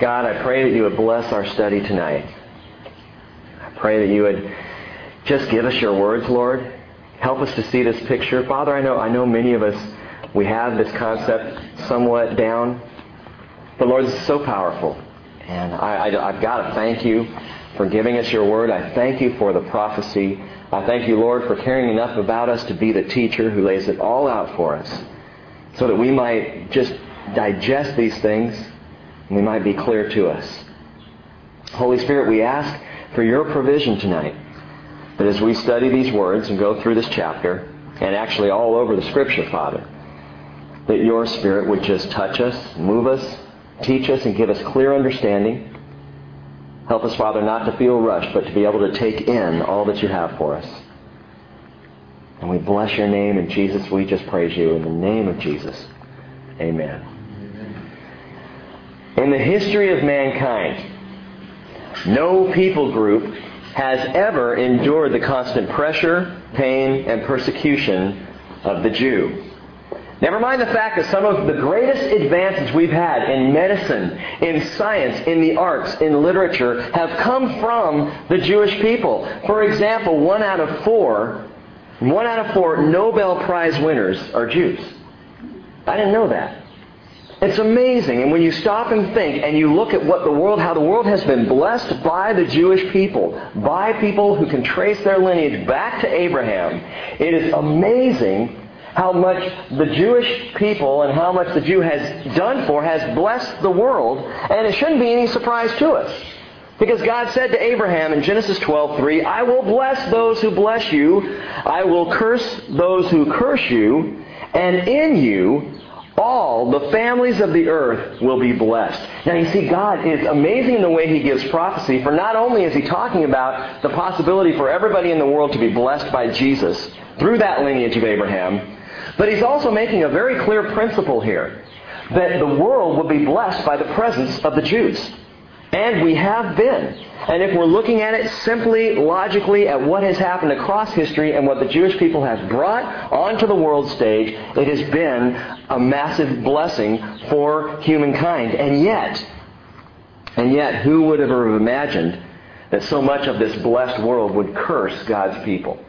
God, I pray that you would bless our study tonight. I pray that you would just give us your words, Lord. Help us to see this picture. Father, I know, I know many of us, we have this concept somewhat down. But Lord, this is so powerful. And I, I, I've got to thank you for giving us your word. I thank you for the prophecy. I thank you, Lord, for caring enough about us to be the teacher who lays it all out for us so that we might just digest these things and they might be clear to us. Holy Spirit, we ask for your provision tonight that as we study these words and go through this chapter, and actually all over the Scripture, Father, that your Spirit would just touch us, move us, teach us, and give us clear understanding. Help us, Father, not to feel rushed, but to be able to take in all that you have for us. And we bless your name, and Jesus, we just praise you in the name of Jesus. Amen. In the history of mankind, no people group has ever endured the constant pressure, pain, and persecution of the Jew. Never mind the fact that some of the greatest advances we've had in medicine, in science, in the arts, in literature have come from the Jewish people. For example, one out of four, one out of four Nobel Prize winners are Jews. I didn't know that. It's amazing. And when you stop and think and you look at what the world, how the world has been blessed by the Jewish people, by people who can trace their lineage back to Abraham, it is amazing how much the Jewish people and how much the Jew has done for, has blessed the world, and it shouldn't be any surprise to us. Because God said to Abraham in Genesis 12:3, "I will bless those who bless you, I will curse those who curse you, and in you all the families of the earth will be blessed. Now you see, God is amazing in the way He gives prophecy, for not only is He talking about the possibility for everybody in the world to be blessed by Jesus through that lineage of Abraham, but He's also making a very clear principle here that the world will be blessed by the presence of the Jews. And we have been. And if we're looking at it simply, logically, at what has happened across history and what the Jewish people have brought onto the world stage, it has been a massive blessing for humankind. And yet, and yet, who would have imagined that so much of this blessed world would curse God's people?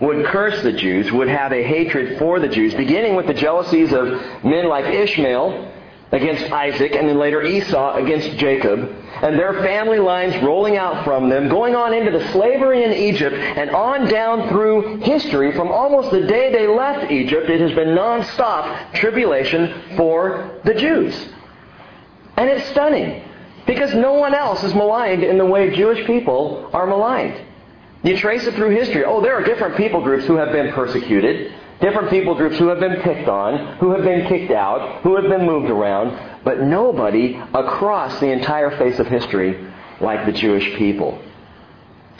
Would curse the Jews, would have a hatred for the Jews, beginning with the jealousies of men like Ishmael against Isaac, and then later Esau against Jacob, and their family lines rolling out from them, going on into the slavery in Egypt, and on down through history from almost the day they left Egypt, it has been nonstop tribulation for the Jews. And it's stunning, because no one else is maligned in the way Jewish people are maligned. You trace it through history. Oh, there are different people groups who have been persecuted. Different people groups who have been picked on, who have been kicked out, who have been moved around, but nobody across the entire face of history like the Jewish people.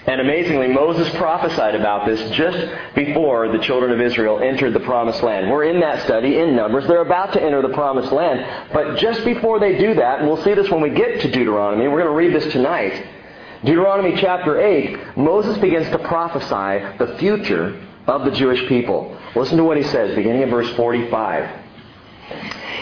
And amazingly, Moses prophesied about this just before the children of Israel entered the promised land. We're in that study in Numbers. They're about to enter the promised land. But just before they do that, and we'll see this when we get to Deuteronomy, we're going to read this tonight. Deuteronomy chapter 8, Moses begins to prophesy the future of the Jewish people. Listen to what he says, beginning in verse 45.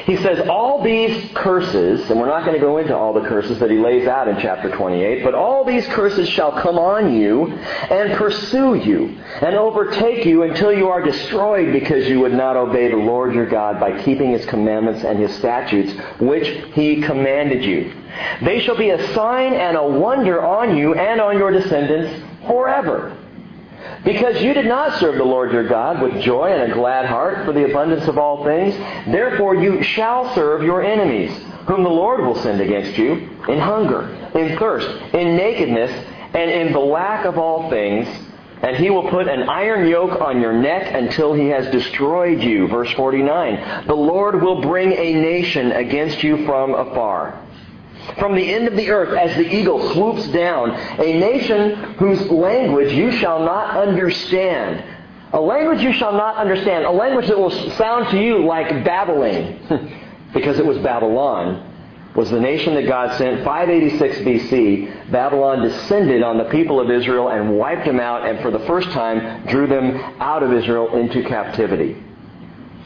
He says, All these curses, and we're not going to go into all the curses that he lays out in chapter 28, but all these curses shall come on you and pursue you and overtake you until you are destroyed because you would not obey the Lord your God by keeping his commandments and his statutes, which he commanded you. They shall be a sign and a wonder on you and on your descendants forever. Because you did not serve the Lord your God with joy and a glad heart for the abundance of all things, therefore you shall serve your enemies, whom the Lord will send against you, in hunger, in thirst, in nakedness, and in the lack of all things, and he will put an iron yoke on your neck until he has destroyed you. Verse 49. The Lord will bring a nation against you from afar from the end of the earth as the eagle swoops down, a nation whose language you shall not understand. A language you shall not understand, a language that will sound to you like babbling, because it was Babylon, was the nation that God sent. 586 BC, Babylon descended on the people of Israel and wiped them out, and for the first time drew them out of Israel into captivity.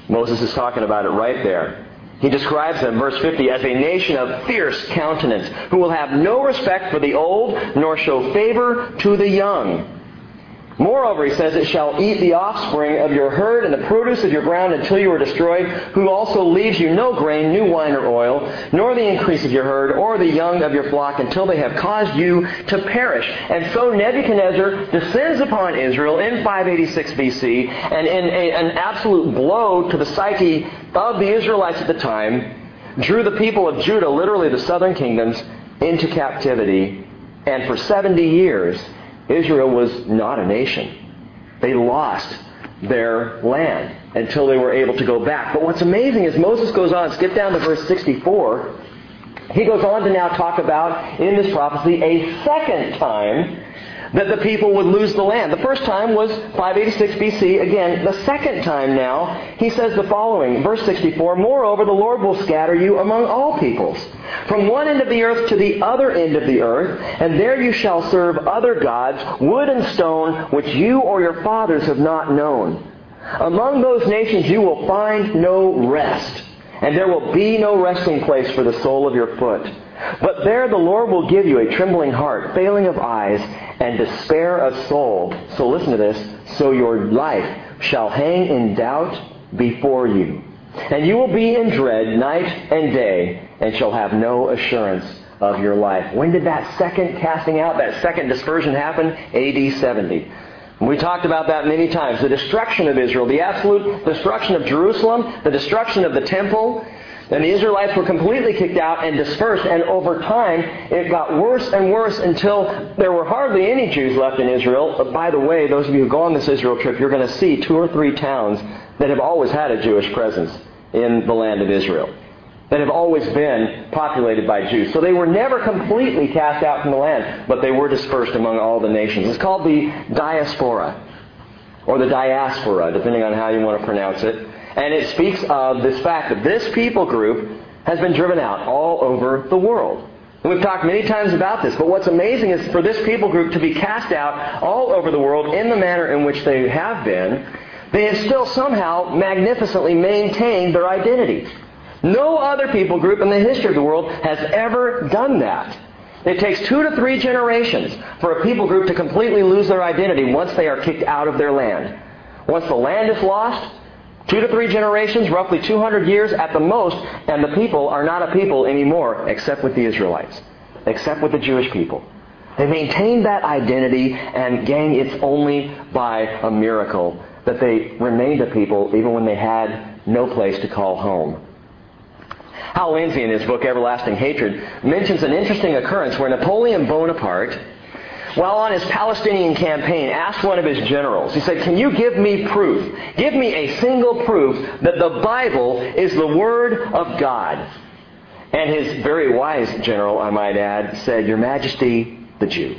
Moses is talking about it right there He describes them, verse 50, as a nation of fierce countenance, who will have no respect for the old, nor show favor to the young. Moreover, he says, it shall eat the offspring of your herd and the produce of your ground until you are destroyed, who also leaves you no grain, new wine or oil, nor the increase of your herd, or the young of your flock, until they have caused you to perish. And so Nebuchadnezzar descends upon Israel in 586 BC, and in a, an absolute blow to the psyche of the Israelites at the time, drew the people of Judah, literally the southern kingdoms, into captivity. And for 70 years, Israel was not a nation. They lost their land until they were able to go back. But what's amazing is Moses goes on, skip down to verse 64. He goes on to now talk about, in this prophecy, a second time that the people would lose the land. The first time was 586 BC. Again, the second time now, he says the following, verse 64, Moreover, the Lord will scatter you among all peoples, from one end of the earth to the other end of the earth, and there you shall serve other gods, wood and stone, which you or your fathers have not known. Among those nations you will find no rest, and there will be no resting place for the sole of your foot. But there the Lord will give you a trembling heart, failing of eyes, and despair of soul. So listen to this. So your life shall hang in doubt before you. And you will be in dread night and day, and shall have no assurance of your life. When did that second casting out, that second dispersion happen? AD 70. We talked about that many times. The destruction of Israel, the absolute destruction of Jerusalem, the destruction of the temple, and the Israelites were completely kicked out and dispersed, and over time it got worse and worse until there were hardly any Jews left in Israel. But by the way, those of you who go on this Israel trip, you're going to see two or three towns that have always had a Jewish presence in the land of Israel, that have always been populated by Jews. So they were never completely cast out from the land, but they were dispersed among all the nations. It's called the diaspora, or the diaspora, depending on how you want to pronounce it. And it speaks of this fact that this people group has been driven out all over the world. And we've talked many times about this, but what's amazing is for this people group to be cast out all over the world in the manner in which they have been, they have still somehow magnificently maintained their identity. No other people group in the history of the world has ever done that. It takes two to three generations for a people group to completely lose their identity once they are kicked out of their land. Once the land is lost, Two to three generations, roughly 200 years at the most, and the people are not a people anymore, except with the Israelites, except with the Jewish people. They maintained that identity, and gang, it's only by a miracle that they remained a people even when they had no place to call home. Hal Lindsey, in his book Everlasting Hatred, mentions an interesting occurrence where Napoleon Bonaparte while on his Palestinian campaign, asked one of his generals, he said, Can you give me proof? Give me a single proof that the Bible is the Word of God. And his very wise general, I might add, said, Your Majesty, the Jew.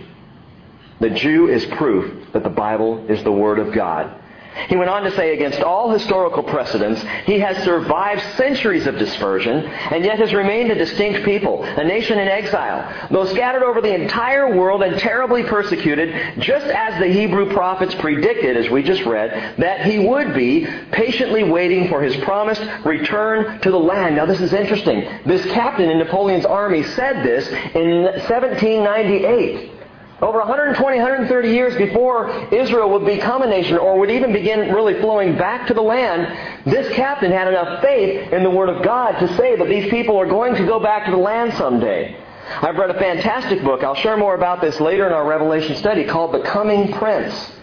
The Jew is proof that the Bible is the Word of God. He went on to say, against all historical precedents, he has survived centuries of dispersion and yet has remained a distinct people, a nation in exile, though scattered over the entire world and terribly persecuted, just as the Hebrew prophets predicted, as we just read, that he would be, patiently waiting for his promised return to the land. Now, this is interesting. This captain in Napoleon's army said this in 1798. Over 120, 130 years before Israel would become a nation or would even begin really flowing back to the land, this captain had enough faith in the Word of God to say that these people are going to go back to the land someday. I've read a fantastic book. I'll share more about this later in our Revelation study called The Coming Prince.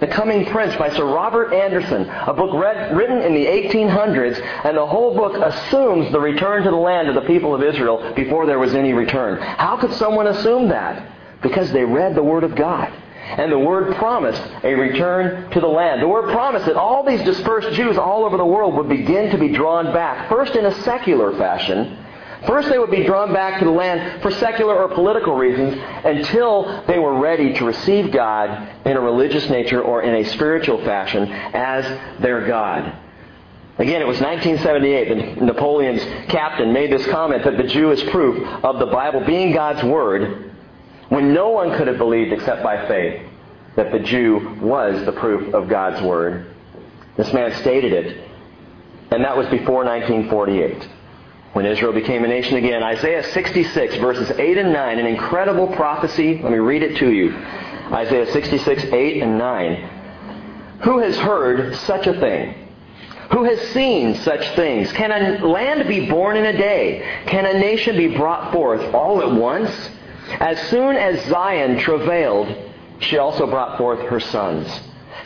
The Coming Prince by Sir Robert Anderson, a book read, written in the 1800s, and the whole book assumes the return to the land of the people of Israel before there was any return. How could someone assume that? Because they read the Word of God. And the Word promised a return to the land. The Word promised that all these dispersed Jews all over the world would begin to be drawn back, first in a secular fashion. First, they would be drawn back to the land for secular or political reasons until they were ready to receive God in a religious nature or in a spiritual fashion as their God. Again, it was 1978 that Napoleon's captain made this comment that the Jew is proof of the Bible being God's Word when no one could have believed except by faith that the Jew was the proof of God's Word. This man stated it, and that was before 1948. when Israel became a nation again. Isaiah 66, verses 8 and 9, an incredible prophecy. Let me read it to you. Isaiah 66, 8 and 9. Who has heard such a thing? Who has seen such things? Can a land be born in a day? Can a nation be brought forth all at once? As soon as Zion travailed, she also brought forth her sons.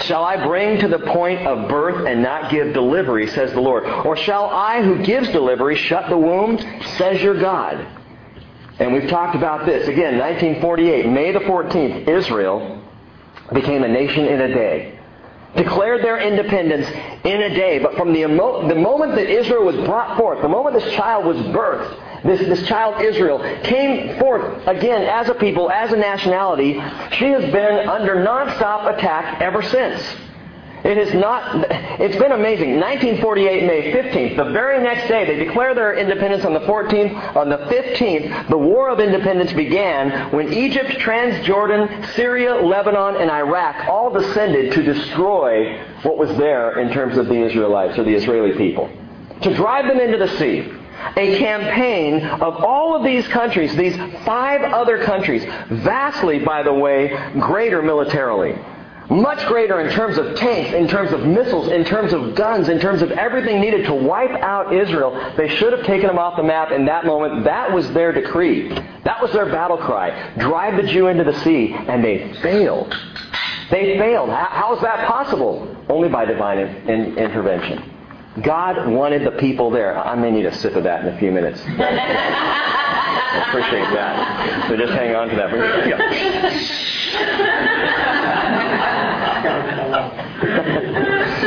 Shall I bring to the point of birth and not give delivery, says the Lord? Or shall I, who gives delivery, shut the womb, says your God? And we've talked about this. Again, 1948, May the 14th, Israel became a nation in a day. Declared their independence in a day. But from the, emo- the moment that Israel was brought forth, the moment this child was birthed, this, this child Israel came forth again as a people, as a nationality. She has been under nonstop attack ever since. It is not, it's been amazing. 1948, May 15th, the very next day, they declare their independence on the 14th. On the 15th, the War of Independence began when Egypt, Transjordan, Syria, Lebanon, and Iraq all descended to destroy what was there in terms of the Israelites or the Israeli people. To drive them into the sea a campaign of all of these countries, these five other countries, vastly, by the way, greater militarily. Much greater in terms of tanks, in terms of missiles, in terms of guns, in terms of everything needed to wipe out Israel. They should have taken them off the map in that moment. That was their decree. That was their battle cry. Drive the Jew into the sea. And they failed. They failed. How is that possible? Only by divine in- intervention. God wanted the people there. I may need a sip of that in a few minutes. I appreciate that. So just hang on to that.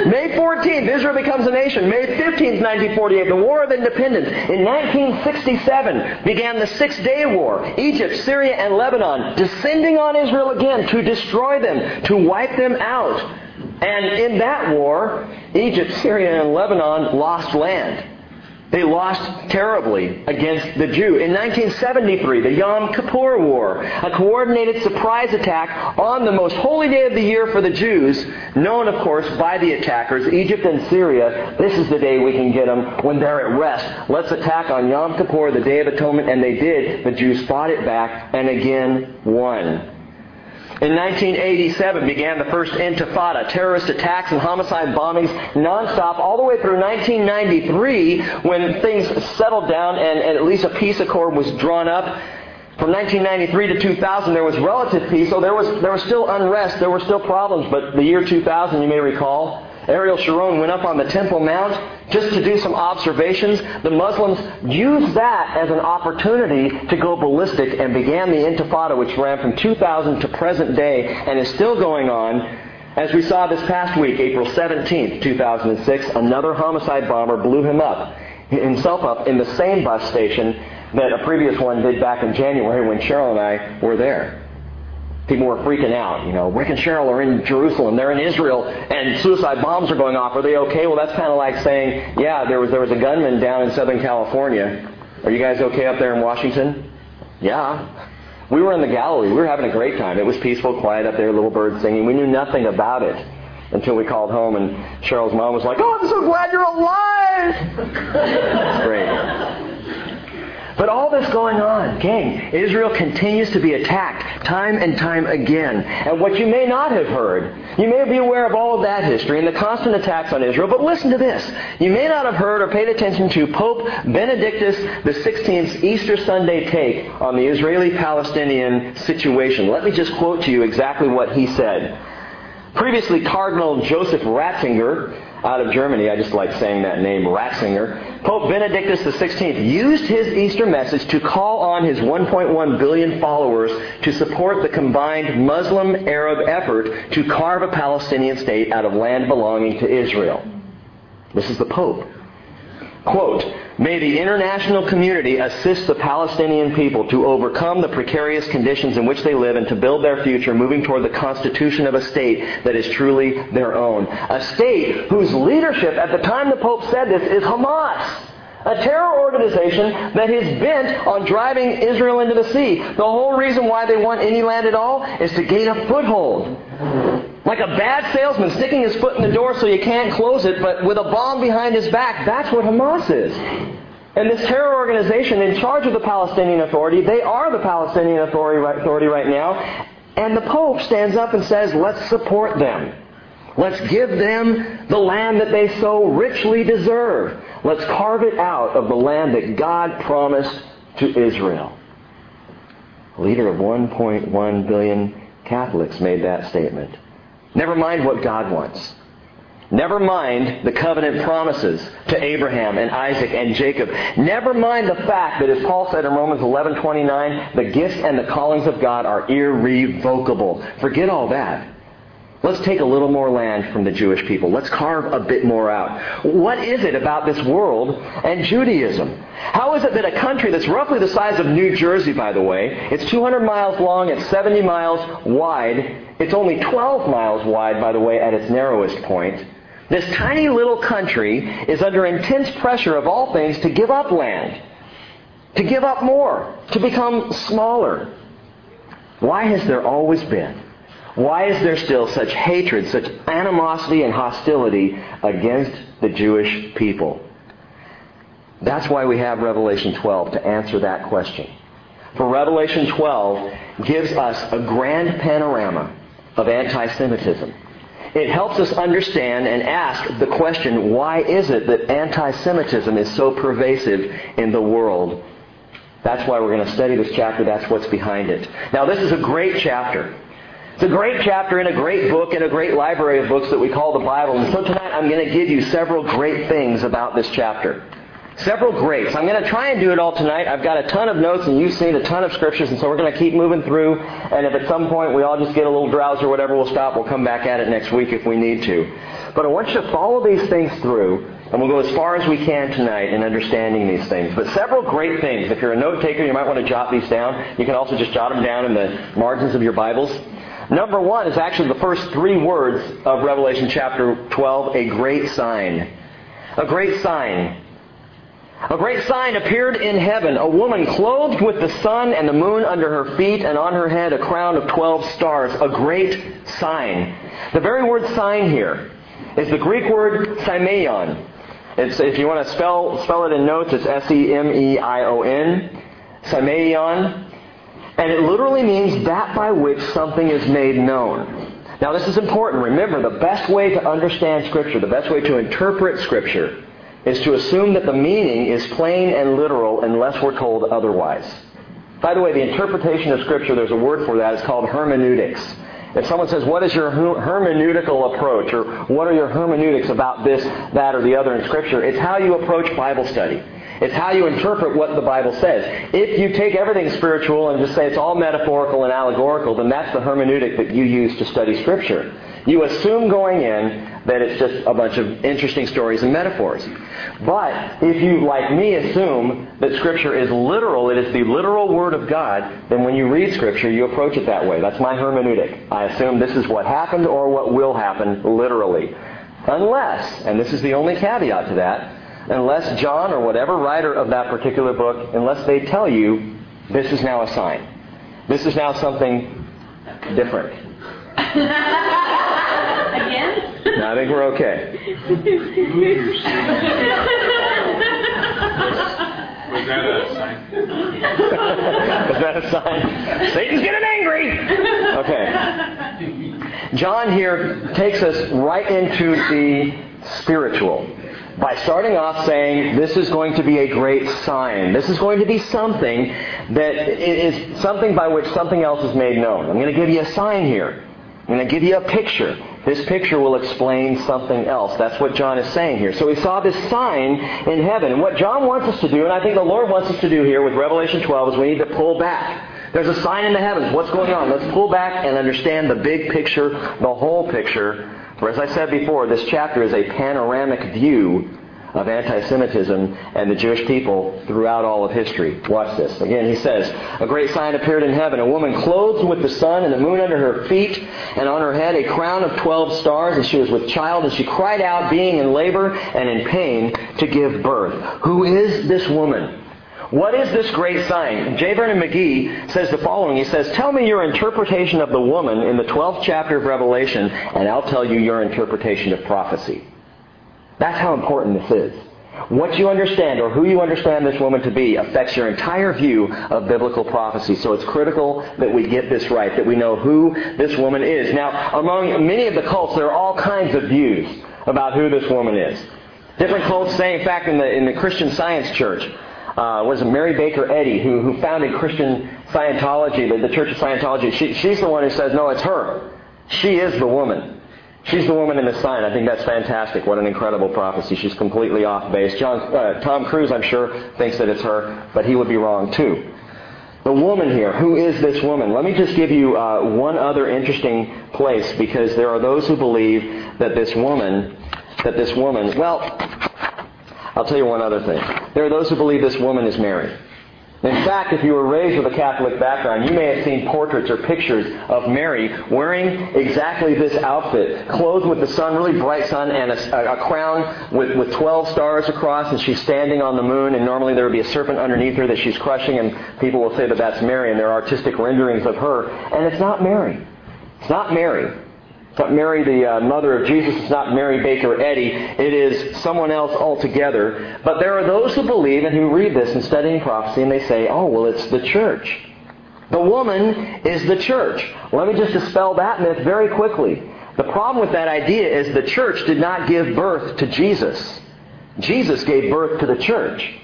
May 14th, Israel becomes a nation. May 15th, 1948, the War of Independence. In 1967 began the Six Day War. Egypt, Syria, and Lebanon descending on Israel again to destroy them, to wipe them out. And in that war, Egypt, Syria, and Lebanon lost land. They lost terribly against the Jew. In 1973, the Yom Kippur War, a coordinated surprise attack on the most holy day of the year for the Jews, known, of course, by the attackers, Egypt and Syria. This is the day we can get them when they're at rest. Let's attack on Yom Kippur, the Day of Atonement, and they did. The Jews fought it back and again won. In 1987 began the first intifada, terrorist attacks and homicide bombings nonstop, all the way through 1993 when things settled down and, and, at least a peace accord was drawn up. From 1993 to 2000 there was relative peace, so there was, there was still unrest, there were still problems, but the year 2000 you may recall, Ariel Sharon went up on the Temple Mount just to do some observations. The Muslims used that as an opportunity to go ballistic and began the Intifada, which ran from 2000 to present day and is still going on. As we saw this past week, April 17, 2006, another homicide bomber blew him up, himself up in the same bus station that a previous one did back in January when Cheryl and I were there. People were freaking out. You know, Rick and Cheryl are in Jerusalem. They're in Israel, and suicide bombs are going off. Are they okay? Well, that's kind of like saying, yeah, there was there was a gunman down in Southern California. Are you guys okay up there in Washington? Yeah. We were in the Galilee. We were having a great time. It was peaceful, quiet up there, little birds singing. We knew nothing about it until we called home, and Cheryl's mom was like, "Oh, I'm so glad you're alive." That's great. But all this going on, gang, Israel continues to be attacked time and time again. And what you may not have heard, you may be aware of all of that history and the constant attacks on Israel, but listen to this. You may not have heard or paid attention to Pope Benedictus XVI's Easter Sunday take on the Israeli-Palestinian situation. Let me just quote to you exactly what he said. Previously, Cardinal Joseph Ratzinger out of Germany. I just like saying that name, Ratzinger. Pope Benedictus XVI used his Easter message to call on his 1.1 billion followers to support the combined Muslim-Arab effort to carve a Palestinian state out of land belonging to Israel. This is the Pope. Quote, May the international community assist the Palestinian people to overcome the precarious conditions in which they live and to build their future moving toward the constitution of a state that is truly their own. A state whose leadership at the time the Pope said this is Hamas. A terror organization that is bent on driving Israel into the sea. The whole reason why they want any land at all is to gain a foothold. Like a bad salesman sticking his foot in the door so you can't close it, but with a bomb behind his back. That's what Hamas is. And this terror organization in charge of the Palestinian Authority, they are the Palestinian Authority right, authority right now, and the Pope stands up and says, let's support them. Let's give them the land that they so richly deserve. Let's carve it out of the land that God promised to Israel. A leader of 1.1 billion Catholics made that statement. Never mind what God wants. Never mind the covenant promises to Abraham and Isaac and Jacob. Never mind the fact that, as Paul said in Romans 11:29, the gifts and the callings of God are irrevocable. Forget all that. Let's take a little more land from the Jewish people. Let's carve a bit more out. What is it about this world and Judaism? How is it that a country that's roughly the size of New Jersey, by the way, it's 200 miles long, it's 70 miles wide, it's only 12 miles wide, by the way, at its narrowest point. This tiny little country is under intense pressure of all things to give up land, to give up more, to become smaller. Why has there always been why is there still such hatred, such animosity and hostility against the Jewish people? That's why we have Revelation 12 to answer that question. For Revelation 12 gives us a grand panorama of anti-Semitism. It helps us understand and ask the question, why is it that anti-Semitism is so pervasive in the world? That's why we're going to study this chapter. That's what's behind it. Now, this is a great chapter. It's a great chapter in a great book in a great library of books that we call the Bible. And so tonight I'm going to give you several great things about this chapter. Several greats. I'm going to try and do it all tonight. I've got a ton of notes and you've seen a ton of scriptures and so we're going to keep moving through. And if at some point we all just get a little drowsy or whatever, we'll stop. We'll come back at it next week if we need to. But I want you to follow these things through and we'll go as far as we can tonight in understanding these things. But several great things. If you're a note taker, you might want to jot these down. You can also just jot them down in the margins of your Bibles. Number one is actually the first three words of Revelation chapter 12, a great sign. A great sign. A great sign appeared in heaven, a woman clothed with the sun and the moon under her feet, and on her head a crown of twelve stars. A great sign. The very word sign here is the Greek word semeion. It's, if you want to spell, spell it in notes, it's S-E-M-E-I-O-N. Semeion. And it literally means that by which something is made known. Now this is important. Remember, the best way to understand Scripture, the best way to interpret Scripture, is to assume that the meaning is plain and literal unless we're told otherwise. By the way, the interpretation of Scripture, there's a word for that. It's called hermeneutics. If someone says, what is your hermeneutical approach, or what are your hermeneutics about this, that, or the other in Scripture, it's how you approach Bible study. It's how you interpret what the Bible says. If you take everything spiritual and just say it's all metaphorical and allegorical, then that's the hermeneutic that you use to study Scripture. You assume going in that it's just a bunch of interesting stories and metaphors. But if you, like me, assume that Scripture is literal, it is the literal Word of God, then when you read Scripture, you approach it that way. That's my hermeneutic. I assume this is what happened or what will happen literally. Unless, and this is the only caveat to that, unless John or whatever writer of that particular book, unless they tell you this is now a sign. This is now something different. Again? No, I think we're okay. Was that a sign? Is that a sign? Satan's getting angry! Okay. John here takes us right into the spiritual by starting off saying this is going to be a great sign. This is going to be something that is something by which something else is made known. I'm going to give you a sign here. I'm going to give you a picture. This picture will explain something else. That's what John is saying here. So we saw this sign in heaven. And what John wants us to do, and I think the Lord wants us to do here with Revelation 12, is we need to pull back. There's a sign in the heavens. What's going on? Let's pull back and understand the big picture, the whole picture. For as I said before, this chapter is a panoramic view of anti-Semitism and the Jewish people throughout all of history. Watch this. Again, he says, A great sign appeared in heaven, a woman clothed with the sun and the moon under her feet, and on her head a crown of twelve stars, and she was with child, and she cried out, being in labor and in pain, to give birth. Who is this woman? What is this great sign? J. Vernon McGee says the following. He says, Tell me your interpretation of the woman in the 12th chapter of Revelation, and I'll tell you your interpretation of prophecy. That's how important this is. What you understand or who you understand this woman to be affects your entire view of biblical prophecy. So it's critical that we get this right, that we know who this woman is. Now, among many of the cults, there are all kinds of views about who this woman is. Different cults say, in fact, in the, in the Christian Science Church, uh, was Mary Baker Eddy, who, who founded Christian Scientology, the, the Church of Scientology. She, she's the one who says, no, it's her. She is the woman. She's the woman in the sign. I think that's fantastic. What an incredible prophecy. She's completely off base. John, uh, Tom Cruise, I'm sure, thinks that it's her, but he would be wrong too. The woman here, who is this woman? Let me just give you uh, one other interesting place because there are those who believe that this woman, that this woman, well, I'll tell you one other thing. There are those who believe this woman is Mary. In fact, if you were raised with a Catholic background, you may have seen portraits or pictures of Mary wearing exactly this outfit, clothed with the sun, really bright sun, and a, a, crown with, with 12 stars across, and she's standing on the moon, and normally there would be a serpent underneath her that she's crushing, and people will say that that's Mary, and there are artistic renderings of her. And it's not Mary. It's not Mary. Not Mary, the uh, mother of Jesus. is not Mary Baker Eddy. It is someone else altogether. But there are those who believe and who read this and studying prophecy and they say, oh, well, it's the church. The woman is the church. Let me just dispel that myth very quickly. The problem with that idea is the church did not give birth to Jesus. Jesus gave birth to the church.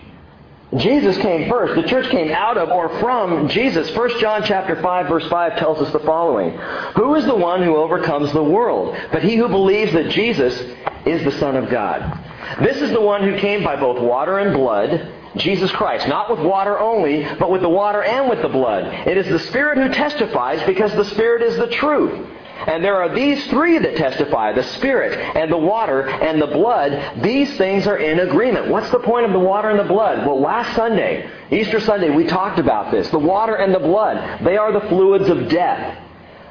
Jesus came first. The church came out of or from Jesus. 1 John chapter 5 verse 5 tells us the following. Who is the one who overcomes the world? But he who believes that Jesus is the Son of God. This is the one who came by both water and blood, Jesus Christ. Not with water only, but with the water and with the blood. It is the Spirit who testifies because the Spirit is the truth. And there are these three that testify the Spirit and the water and the blood. These things are in agreement. What's the point of the water and the blood? Well, last Sunday, Easter Sunday, we talked about this. The water and the blood, they are the fluids of death.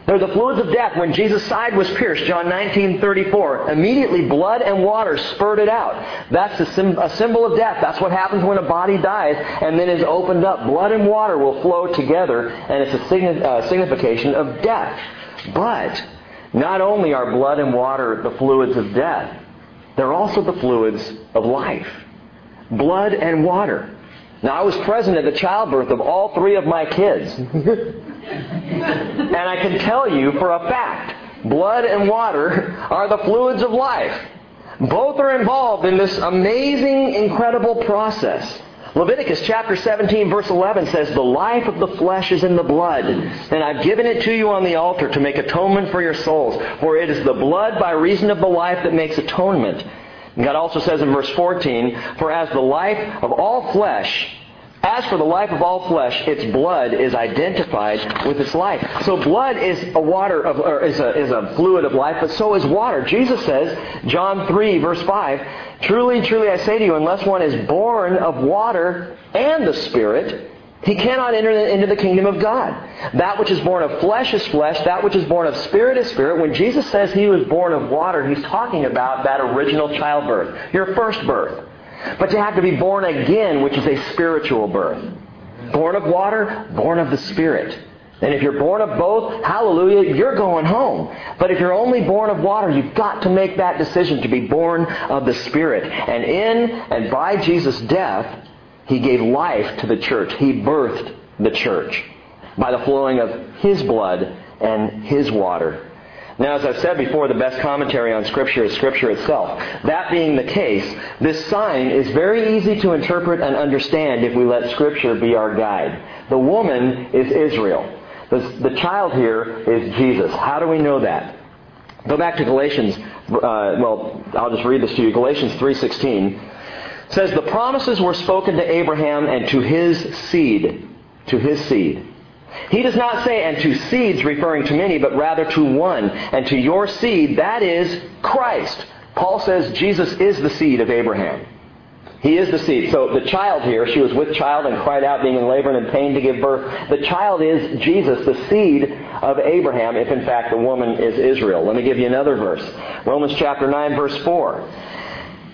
They're the fluids of death. When Jesus' side was pierced, John 19:34, immediately blood and water spurted out. That's a, sim- a symbol of death. That's what happens when a body dies and then is opened up. Blood and water will flow together, and it's a uh, signification of death. But not only are blood and water the fluids of death, they're also the fluids of life. Blood and water. Now, I was present at the childbirth of all three of my kids. and I can tell you for a fact, blood and water are the fluids of life. Both are involved in this amazing, incredible process. Leviticus chapter 17 verse 11 says, The life of the flesh is in the blood, and I've given it to you on the altar to make atonement for your souls. For it is the blood by reason of the life that makes atonement. And God also says in verse 14, For as the life of all flesh as for the life of all flesh, its blood is identified with its life. So blood is a water of, or is a, is a fluid of life, but so is water. Jesus says, John 3 verse 5, Truly, truly I say to you, unless one is born of water and the Spirit, he cannot enter into the kingdom of God. That which is born of flesh is flesh. That which is born of spirit is spirit. When Jesus says he was born of water, he's talking about that original childbirth, your first birth. But you have to be born again, which is a spiritual birth. Born of water, born of the Spirit. And if you're born of both, hallelujah, you're going home. But if you're only born of water, you've got to make that decision to be born of the Spirit. And in and by Jesus' death, He gave life to the church. He birthed the church by the flowing of His blood and His water. Now, as I've said before, the best commentary on Scripture is Scripture itself. That being the case, this sign is very easy to interpret and understand if we let Scripture be our guide. The woman is Israel. The, child here is Jesus. How do we know that? Go back to Galatians. Uh, well, I'll just read this to you. Galatians 3:16 says the promises were spoken to Abraham and to his seed, to his seed. He does not say, and to seeds referring to many, but rather to one, and to your seed, that is Christ. Paul says Jesus is the seed of Abraham. He is the seed. So the child here, she was with child and cried out, being in labor and in pain to give birth. The child is Jesus, the seed of Abraham, if in fact the woman is Israel. Let me give you another verse. Romans chapter 9, verse 4.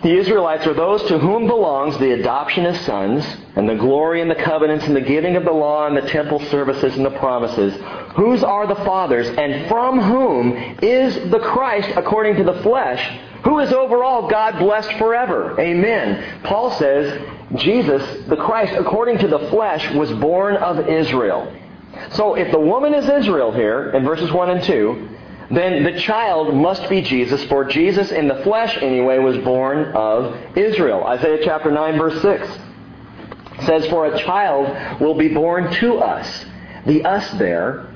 The Israelites are those to whom belongs the adoption as sons, and the glory and the covenants and the giving of the law and the temple services and the promises. Whose are the fathers, and from whom is the Christ according to the flesh, who is over all God blessed forever. Amen. Paul says, Jesus, the Christ, according to the flesh, was born of Israel. So if the woman is Israel here, in verses 1 and 2, then the child must be Jesus, for Jesus in the flesh anyway was born of Israel. Isaiah chapter 9 verse 6 says, For a child will be born to us. The us there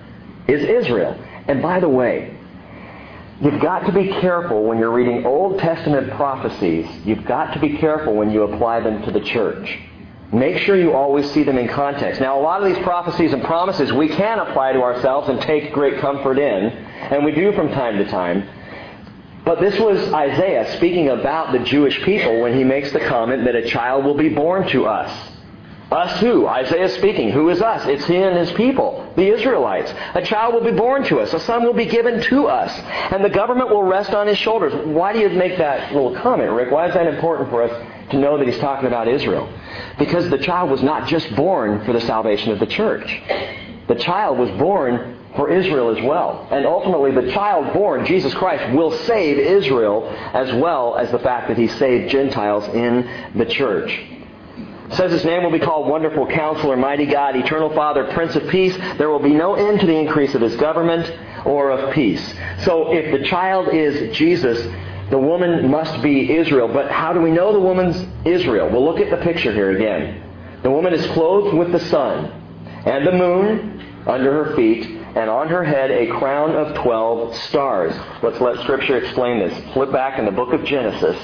is Israel. And by the way, you've got to be careful when you're reading Old Testament prophecies. You've got to be careful when you apply them to the church. Make sure you always see them in context. Now, a lot of these prophecies and promises we can apply to ourselves and take great comfort in, and we do from time to time. But this was Isaiah speaking about the Jewish people when he makes the comment that a child will be born to us. Us who? Isaiah speaking. Who is us? It's he and his people, the Israelites. A child will be born to us. A son will be given to us. And the government will rest on his shoulders. Why do you make that little comment, Rick? Why is that important for us to know that he's talking about Israel? Because the child was not just born for the salvation of the church. The child was born for Israel as well. And ultimately, the child born, Jesus Christ, will save Israel as well as the fact that he saved Gentiles in the church. Says his name will be called Wonderful Counselor, Mighty God, Eternal Father, Prince of Peace. There will be no end to the increase of his government or of peace. So if the child is Jesus, the woman must be Israel. But how do we know the woman's Israel? We'll look at the picture here again. The woman is clothed with the sun and the moon under her feet, and on her head a crown of twelve stars. Let's let Scripture explain this. Flip back in the book of Genesis,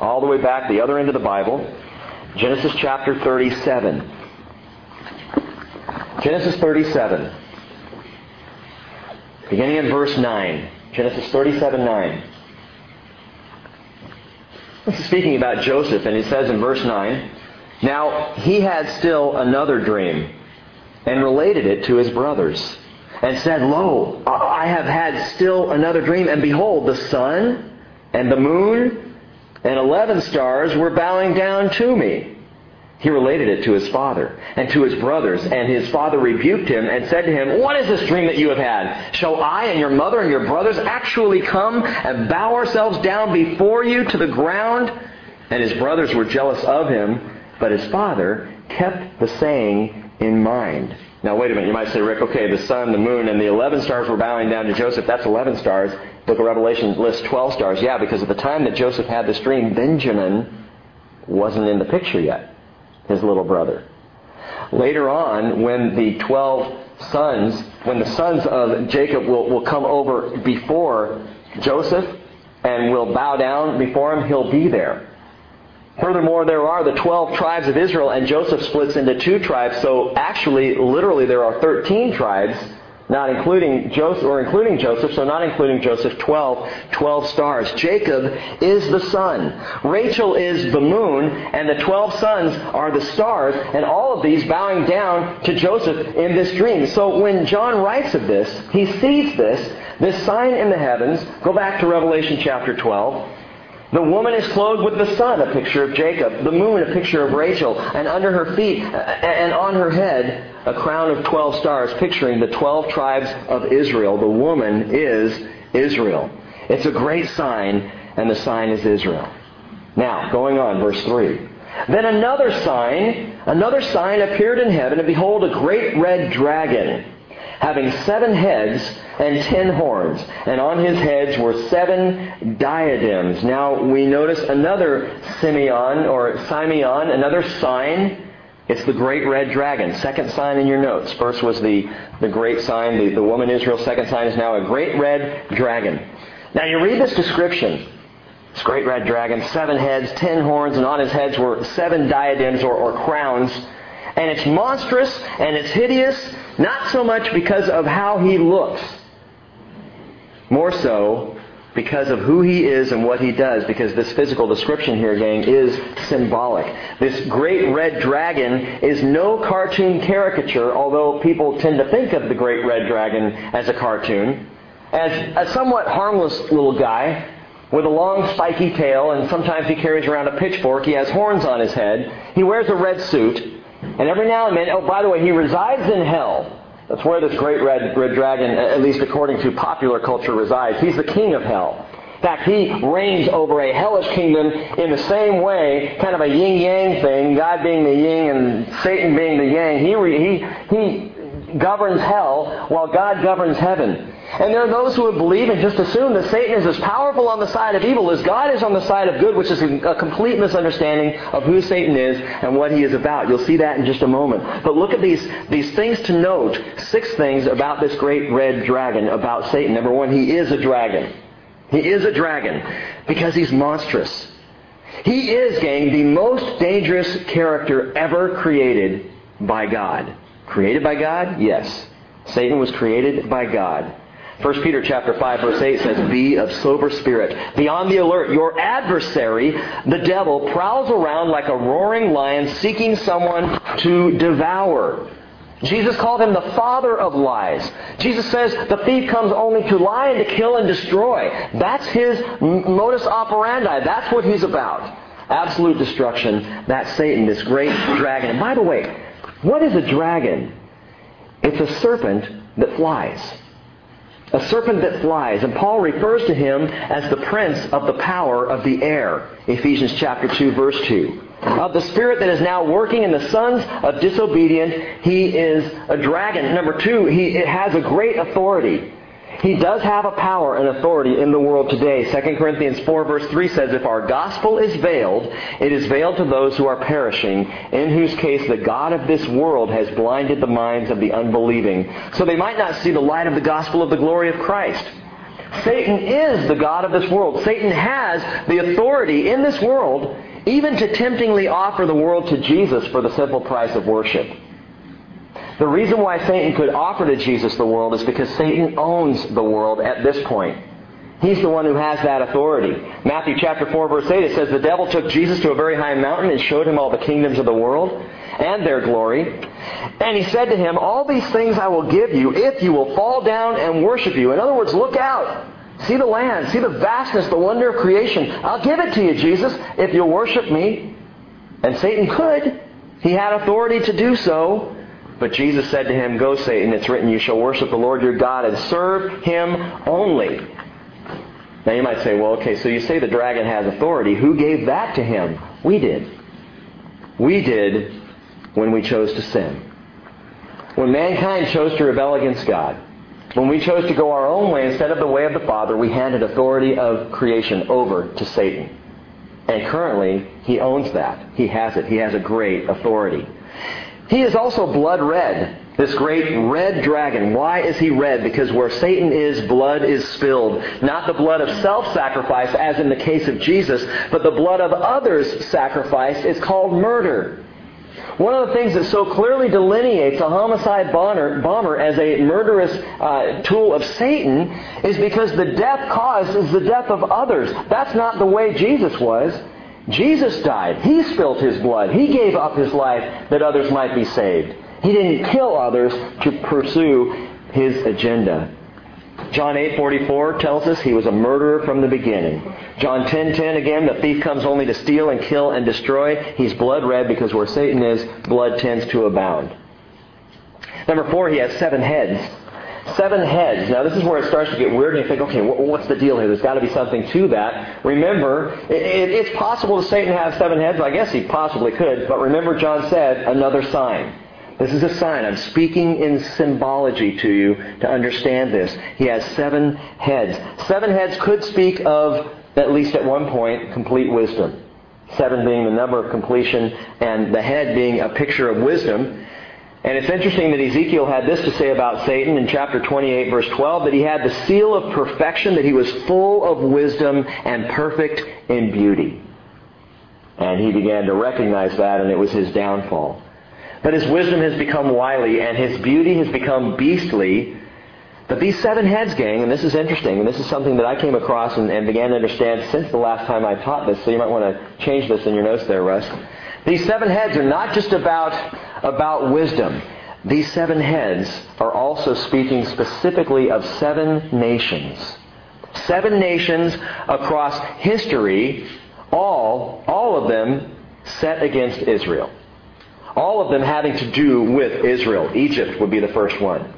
all the way back, the other end of the Bible. Genesis chapter 37. Genesis 37. Beginning in verse 9. Genesis 37 9. This is speaking about Joseph, and he says in verse 9, Now he had still another dream, and related it to his brothers, and said, Lo, I have had still another dream, and behold, the sun and the moon and eleven stars were bowing down to me. He related it to his father and to his brothers, and his father rebuked him and said to him, What is this dream that you have had? Shall I and your mother and your brothers actually come and bow ourselves down before you to the ground? And his brothers were jealous of him, but his father kept the saying in mind. Now, wait a minute. You might say, Rick, okay, the sun, the moon, and the 11 stars were bowing down to Joseph. That's 11 stars. Book of Revelation lists 12 stars. Yeah, because at the time that Joseph had this dream, Benjamin wasn't in the picture yet his little brother. Later on, when the 12 sons, when the sons of Jacob will, will come over before Joseph and will bow down before him, he'll be there. Furthermore, there are the 12 tribes of Israel, and Joseph splits into two tribes, so actually, literally, there are 13 tribes not including Joseph, or including Joseph, so not including Joseph, 12, 12 stars. Jacob is the sun. Rachel is the moon, and the 12 sons are the stars, and all of these bowing down to Joseph in this dream. So when John writes of this, he sees this, this sign in the heavens. Go back to Revelation chapter 12. The woman is clothed with the sun, a picture of Jacob. The moon, a picture of Rachel. And under her feet and on her head, a crown of 12 stars, picturing the 12 tribes of Israel. The woman is Israel. It's a great sign, and the sign is Israel. Now, going on, verse 3. Then another sign, another sign appeared in heaven, and behold, a great red dragon having seven heads and ten horns, and on his heads were seven diadems. Now we notice another semeion or semeion, another sign. It's the great red dragon. Second sign in your notes. First was the, the great sign, the, the woman Israel. Second sign is now a great red dragon. Now you read this description. This great red dragon, seven heads, ten horns, and on his heads were seven diadems or, or crowns. And it's monstrous and it's hideous not so much because of how he looks, more so because of who he is and what he does, because this physical description here, gang, is symbolic. This great red dragon is no cartoon caricature, although people tend to think of the great red dragon as a cartoon, as a somewhat harmless little guy with a long spiky tail, and sometimes he carries around a pitchfork. He has horns on his head. He wears a red suit. And every now and then, oh, by the way, he resides in hell. That's where this great red, red dragon, at least according to popular culture, resides. He's the king of hell. In fact, he reigns over a hellish kingdom in the same way, kind of a yin-yang thing, God being the yin and Satan being the yang. He, he, he governs hell while God governs heaven. And there are those who would believe and just assume that Satan is as powerful on the side of evil as God is on the side of good, which is a complete misunderstanding of who Satan is and what he is about. You'll see that in just a moment. But look at these, these things to note. Six things about this great red dragon, about Satan. Number one, he is a dragon. He is a dragon because he's monstrous. He is, gang, the most dangerous character ever created by God. Created by God? Yes. Satan was created by God. 1 Peter chapter 5 verse 8 says, Be of sober spirit. Be on the alert. Your adversary, the devil, prowls around like a roaring lion seeking someone to devour. Jesus called him the father of lies. Jesus says the thief comes only to lie and to kill and destroy. That's his modus operandi. That's what he's about. Absolute destruction. That's Satan, this great dragon. And by the way, what is a dragon? It's a serpent that flies a serpent that flies. And Paul refers to him as the prince of the power of the air. Ephesians chapter 2 verse 2. Of the spirit that is now working in the sons of disobedience, he is a dragon. Number two, he has a great authority. He does have a power and authority in the world today. 2 Corinthians 4 verse 3 says, If our gospel is veiled, it is veiled to those who are perishing, in whose case the God of this world has blinded the minds of the unbelieving, so they might not see the light of the gospel of the glory of Christ. Satan is the God of this world. Satan has the authority in this world even to temptingly offer the world to Jesus for the simple price of worship. The reason why Satan could offer to Jesus the world is because Satan owns the world at this point. He's the one who has that authority. Matthew chapter 4 verse 8 it says the devil took Jesus to a very high mountain and showed him all the kingdoms of the world and their glory. And he said to him, all these things I will give you if you will fall down and worship you. In other words, look out. See the land. See the vastness, the wonder of creation. I'll give it to you, Jesus, if you'll worship me. And Satan could. He had authority to do so. But Jesus said to him, Go, Satan, it's written, You shall worship the Lord your God and serve him only. Now you might say, Well, okay, so you say the dragon has authority. Who gave that to him? We did. We did when we chose to sin. When mankind chose to rebel against God, when we chose to go our own way instead of the way of the Father, we handed authority of creation over to Satan. And currently, he owns that. He has it. He has a great authority. He is also blood red. This great red dragon. Why is he red? Because where Satan is, blood is spilled. Not the blood of self-sacrifice, as in the case of Jesus, but the blood of others' sacrifice is called murder. One of the things that so clearly delineates a homicide bomber, bomber as a murderous uh, tool of Satan is because the death caused is the death of others. That's not the way Jesus was. Jesus died. He spilled his blood. He gave up his life that others might be saved. He didn't kill others to pursue his agenda. John 8:44 tells us he was a murderer from the beginning. John 10:10 again, the thief comes only to steal and kill and destroy. He's blood red because where Satan is, blood tends to abound. Number 4, he has seven heads. Seven heads. Now, this is where it starts to get weird, and you think, okay, what's the deal here? There's got to be something to that. Remember, it's possible that Satan has seven heads. I guess he possibly could, but remember, John said, another sign. This is a sign. I'm speaking in symbology to you to understand this. He has seven heads. Seven heads could speak of, at least at one point, complete wisdom. Seven being the number of completion, and the head being a picture of wisdom. And it's interesting that Ezekiel had this to say about Satan in chapter 28, verse 12, that he had the seal of perfection, that he was full of wisdom and perfect in beauty. And he began to recognize that, and it was his downfall. But his wisdom has become wily, and his beauty has become beastly. But these seven heads, gang, and this is interesting, and this is something that I came across and, and began to understand since the last time I taught this, so you might want to change this in your notes there, Russ. These seven heads are not just about, about wisdom. These seven heads are also speaking specifically of seven nations. Seven nations across history, all, all of them set against Israel. All of them having to do with Israel. Egypt would be the first one.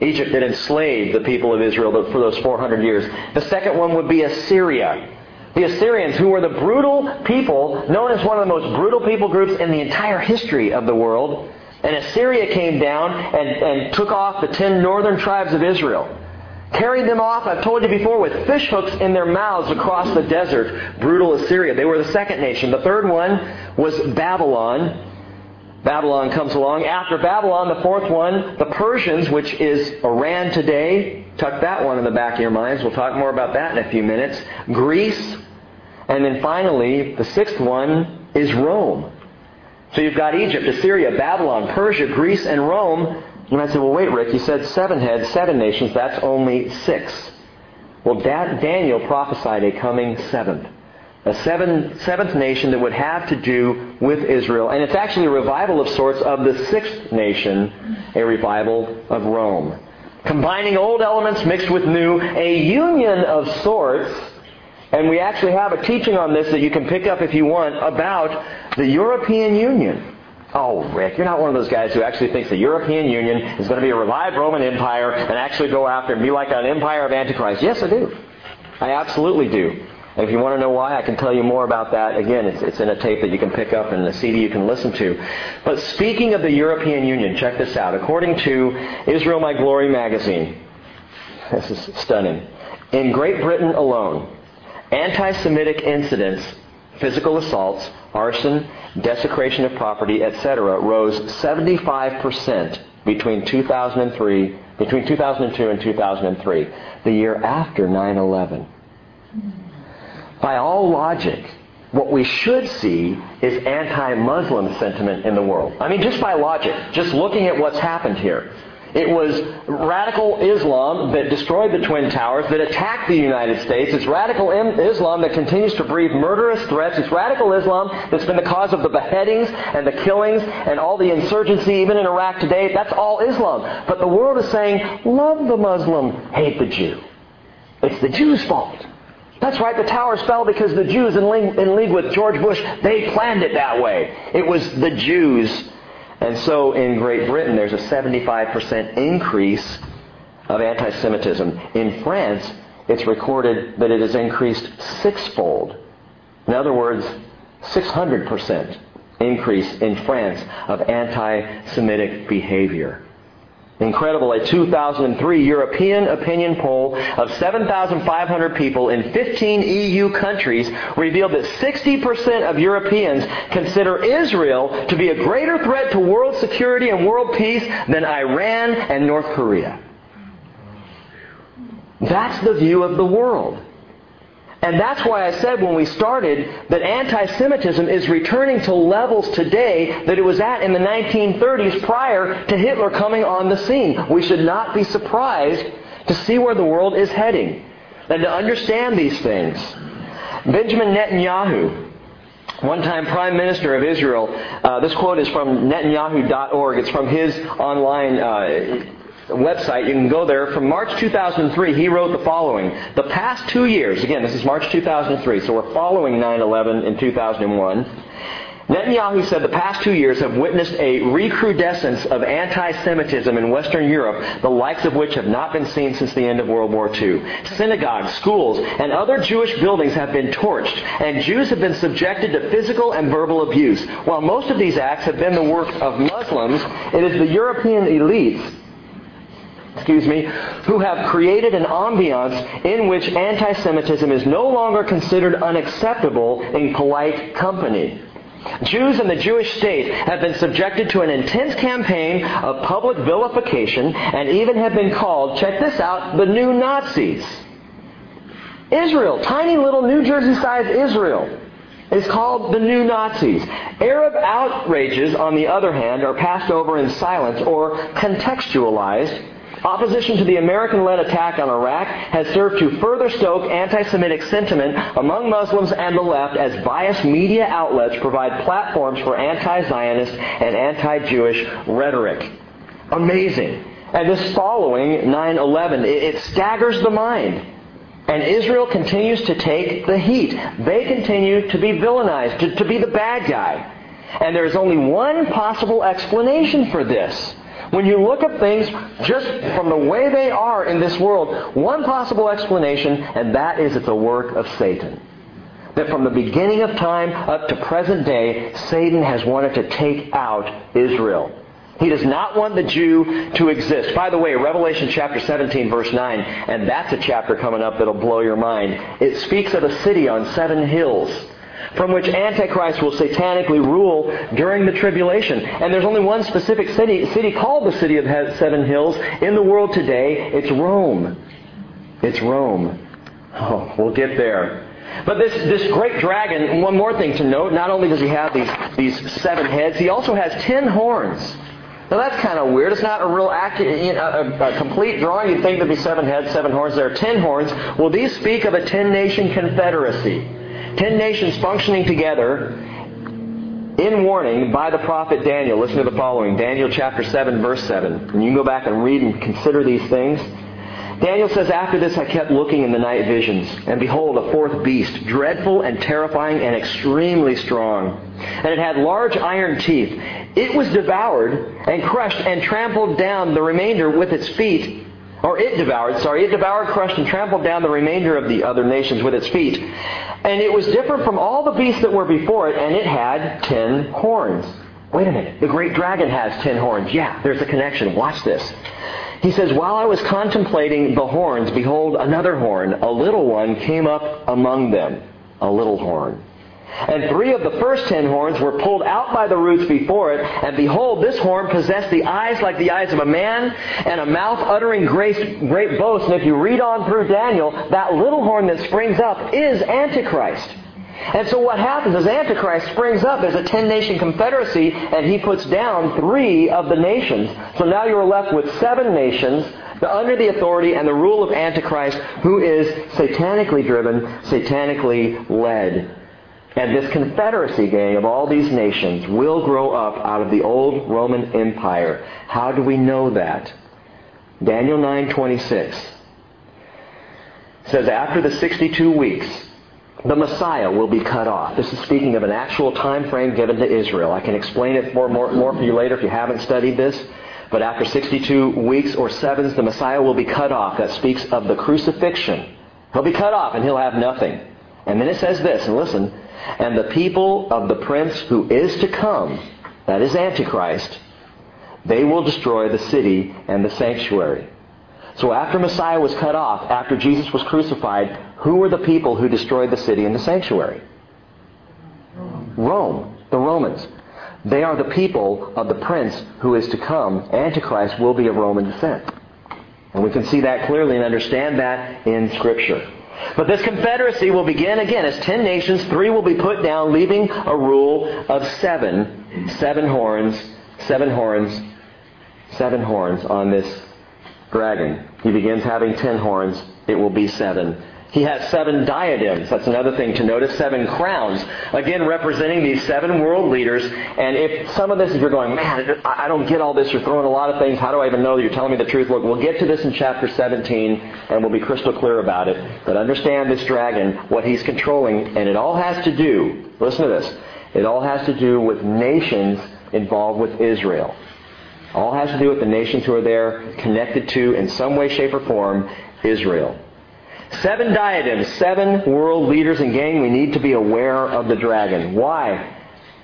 Egypt had enslaved the people of Israel for those 400 years. The second one would be Assyria. The Assyrians, who were the brutal people, known as one of the most brutal people groups in the entire history of the world. And Assyria came down and, and took off the ten northern tribes of Israel. Carried them off, I've told you before, with fish hooks in their mouths across the desert. Brutal Assyria. They were the second nation. The third one was Babylon. Babylon comes along. After Babylon, the fourth one, the Persians, which is Iran today. Tuck that one in the back of your minds. We'll talk more about that in a few minutes. Greece. And then finally, the sixth one is Rome. So you've got Egypt, Assyria, Babylon, Persia, Greece, and Rome. You might say, well, wait, Rick, you said seven heads, seven nations. That's only six. Well, Daniel prophesied a coming seventh a seven, seventh nation that would have to do with Israel. And it's actually a revival of sorts of the sixth nation, a revival of Rome. Combining old elements mixed with new, a union of sorts. And we actually have a teaching on this that you can pick up if you want about the European Union. Oh, Rick, you're not one of those guys who actually thinks the European Union is going to be a revived Roman Empire and actually go after and be like an empire of Antichrist. Yes, I do. I absolutely do. And if you want to know why, I can tell you more about that. Again, it's, it's in a tape that you can pick up and a CD you can listen to. But speaking of the European Union, check this out. According to Israel My Glory magazine, this is stunning. In Great Britain alone, anti-Semitic incidents, physical assaults, arson, desecration of property, etc., rose 75% between 2003, between 2002 and 2003, the year after 9/11 by all logic, what we should see is anti-Muslim sentiment in the world. I mean, just by logic, just looking at what's happened here. It was radical Islam that destroyed the Twin Towers, that attacked the United States. It's radical Islam that continues to breathe murderous threats. It's radical Islam that's been the cause of the beheadings and the killings and all the insurgency, even in Iraq today. That's all Islam. But the world is saying, love the Muslim, hate the Jew. It's the Jew's fault. That's right, the towers fell because the Jews, in league, in league with George Bush, they planned it that way. It was the Jews. And so in Great Britain, there's a 75% increase of anti Semitism. In France, it's recorded that it has increased sixfold. In other words, 600% increase in France of anti Semitic behavior. Incredible. A 2003 European opinion poll of 7,500 people in 15 EU countries revealed that 60% of Europeans consider Israel to be a greater threat to world security and world peace than Iran and North Korea. That's the view of the world. And that's why I said when we started that anti-Semitism is returning to levels today that it was at in the 1930s prior to Hitler coming on the scene. We should not be surprised to see where the world is heading and to understand these things. Benjamin Netanyahu, one-time Prime Minister of Israel, uh, this quote is from Netanyahu.org. It's from his online uh, website. You can go there. From March 2003, he wrote the following. The past two years, again, this is March 2003, so we're following 9-11 in 2001. Netanyahu said the past two years have witnessed a recrudescence of anti-Semitism in Western Europe, the likes of which have not been seen since the end of World War II. Synagogues, schools, and other Jewish buildings have been torched, and Jews have been subjected to physical and verbal abuse. While most of these acts have been the work of Muslims, it is the European elites excuse me, who have created an ambiance in which anti-Semitism is no longer considered unacceptable in polite company. Jews in the Jewish state have been subjected to an intense campaign of public vilification and even have been called, check this out, the new Nazis. Israel, tiny little New Jersey-sized Israel, is called the new Nazis. Arab outrages, on the other hand, are passed over in silence or contextualized Opposition to the American-led attack on Iraq has served to further stoke anti-Semitic sentiment among Muslims and the left as biased media outlets provide platforms for anti-Zionist and anti-Jewish rhetoric. Amazing. And this following 9-11, it staggers the mind. And Israel continues to take the heat. They continue to be villainized, to, to be the bad guy. And there's only one possible explanation for this. When you look at things just from the way they are in this world, one possible explanation, and that is it's a work of Satan. That from the beginning of time up to present day, Satan has wanted to take out Israel. He does not want the Jew to exist. By the way, Revelation chapter 17 verse 9, and that's a chapter coming up that'll blow your mind. It speaks of a city on seven hills from which Antichrist will satanically rule during the tribulation. And there's only one specific city, city called the City of Seven Hills in the world today. It's Rome. It's Rome. Oh, we'll get there. But this, this great dragon, one more thing to note, not only does he have these, these seven heads, he also has ten horns. Now that's kind of weird. It's not a real accurate, you know, a, a, complete drawing. You'd think there'd be seven heads, seven horns. There are ten horns. Well, these speak of a ten-nation confederacy. Ten nations functioning together in warning by the prophet Daniel. Listen to the following. Daniel chapter 7 verse 7. And you can go back and read and consider these things. Daniel says, After this I kept looking in the night visions, and behold, a fourth beast, dreadful and terrifying and extremely strong. And it had large iron teeth. It was devoured and crushed and trampled down the remainder with its feet or it devoured, sorry, it devoured, crushed, and trampled down the remainder of the other nations with its feet. And it was different from all the beasts that were before it, and it had ten horns. Wait a minute. The great dragon has ten horns. Yeah, there's a connection. Watch this. He says, While I was contemplating the horns, behold, another horn, a little one, came up among them. A little horn. And three of the first ten horns were pulled out by the roots before it, and behold, this horn possessed the eyes like the eyes of a man, and a mouth uttering great, great boasts. And if you read on through Daniel, that little horn that springs up is Antichrist. And so what happens is Antichrist springs up as a ten-nation confederacy, and he puts down three of the nations. So now you're left with seven nations under the authority and the rule of Antichrist, who is satanically driven, satanically led. And this confederacy gang of all these nations will grow up out of the old Roman Empire. How do we know that? Daniel 9:26 says after the 62 weeks the Messiah will be cut off. This is speaking of an actual time frame given to Israel. I can explain it more, more, more for you later if you haven't studied this. But after 62 weeks or sevens, the Messiah will be cut off. That speaks of the crucifixion. He'll be cut off and he'll have nothing. And then it says this, and listen, and the people of the prince who is to come, that is Antichrist, they will destroy the city and the sanctuary. So after Messiah was cut off, after Jesus was crucified, who were the people who destroyed the city and the sanctuary? Rome, the Romans. They are the people of the prince who is to come. Antichrist will be of Roman descent. And we can see that clearly and understand that in Scripture. But this confederacy will begin again as ten nations. Three will be put down, leaving a rule of seven. Seven horns, seven horns, seven horns on this dragon. He begins having ten horns. It will be seven. He has seven diadems. That's another thing to notice. Seven crowns. Again, representing these seven world leaders. And if some of this, if you're going, man, I don't get all this, you're throwing a lot of things, how do I even know that you're telling me the truth? Look, we'll get to this in chapter 17, and we'll be crystal clear about it. But understand this dragon, what he's controlling, and it all has to do, listen to this, it all has to do with nations involved with Israel. All has to do with the nations who are there, connected to, in some way, shape, or form, Israel. Seven diadems, seven world leaders, and gang, we need to be aware of the dragon. Why?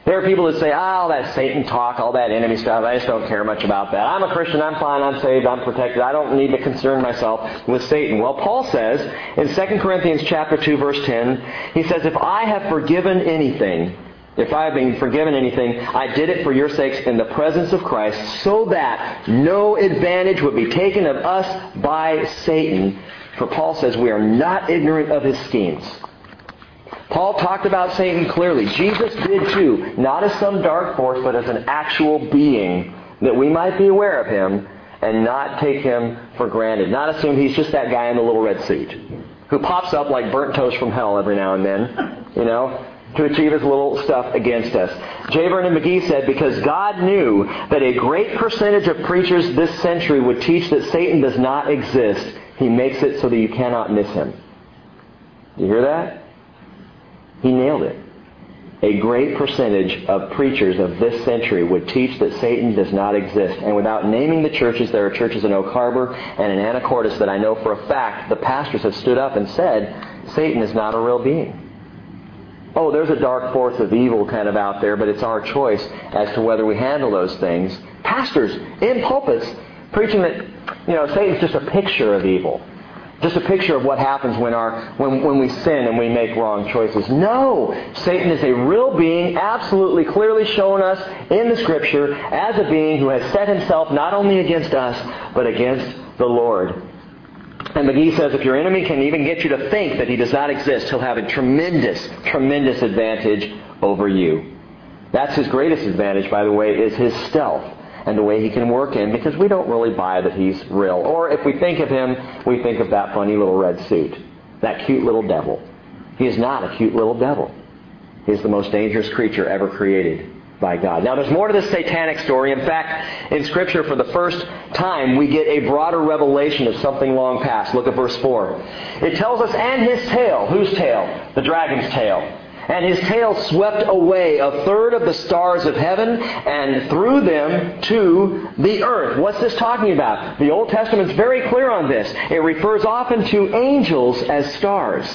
There are people that say, oh, all that Satan talk, all that enemy stuff, I just don't care much about that. I'm a Christian, I'm fine, I'm saved, I'm protected, I don't need to concern myself with Satan. Well, Paul says in 2 Corinthians chapter 2, verse 10, he says, if I have forgiven anything, if I have been forgiven anything, I did it for your sakes in the presence of Christ, so that no advantage would be taken of us by Satan. For Paul says we are not ignorant of his schemes. Paul talked about Satan clearly. Jesus did too, not as some dark force, but as an actual being, that we might be aware of him and not take him for granted. Not assume he's just that guy in the little red suit who pops up like burnt toast from hell every now and then, you know, to achieve his little stuff against us. J. Vernon McGee said, because God knew that a great percentage of preachers this century would teach that Satan does not exist, he makes it so that you cannot miss him. You hear that? He nailed it. A great percentage of preachers of this century would teach that Satan does not exist. And without naming the churches, there are churches in Oak Harbor and in Anacortes that I know for a fact the pastors have stood up and said, Satan is not a real being. Oh, there's a dark force of evil kind of out there, but it's our choice as to whether we handle those things. Pastors in pulpits preaching that, you know, Satan's just a picture of evil. Just a picture of what happens when, our, when, when we sin and we make wrong choices. No! Satan is a real being, absolutely clearly shown us in the Scripture as a being who has set himself not only against us, but against the Lord. And McGee says if your enemy can even get you to think that he does not exist, he'll have a tremendous, tremendous advantage over you. That's his greatest advantage, by the way, is his stealth and the way he can work in because we don't really buy that he's real. Or if we think of him, we think of that funny little red suit, that cute little devil. He is not a cute little devil. He is the most dangerous creature ever created by God. Now there's more to this satanic story. In fact, in Scripture for the first time we get a broader revelation of something long past. Look at verse 4. It tells us, and his tail. Whose tail? The dragon's tail and his tail swept away a third of the stars of heaven and threw them to the earth. What's this talking about? The Old Testament's very clear on this. It refers often to angels as stars.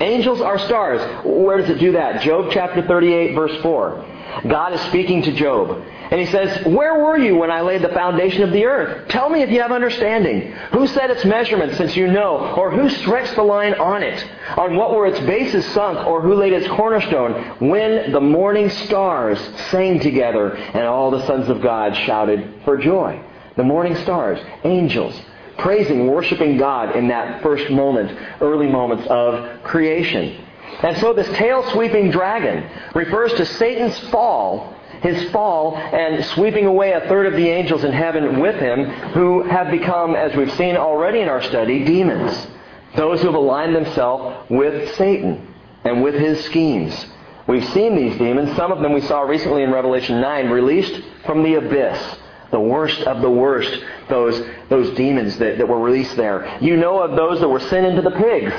Angels are stars. Where does it do that? Job chapter 38 verse 4. God is speaking to Job. And he says, Where were you when I laid the foundation of the earth? Tell me if you have understanding. Who set its measurements since you know? Or who stretched the line on it? On what were its bases sunk? Or who laid its cornerstone? When the morning stars sang together and all the sons of God shouted for joy. The morning stars, angels, praising, worshiping God in that first moment, early moments of creation. And so this tail sweeping dragon refers to Satan's fall his fall and sweeping away a third of the angels in heaven with him who have become, as we've seen already in our study, demons. Those who have aligned themselves with Satan and with his schemes. We've seen these demons, some of them we saw recently in Revelation 9, released from the abyss. The worst of the worst, those, those demons that, that were released there. You know of those that were sent into the pigs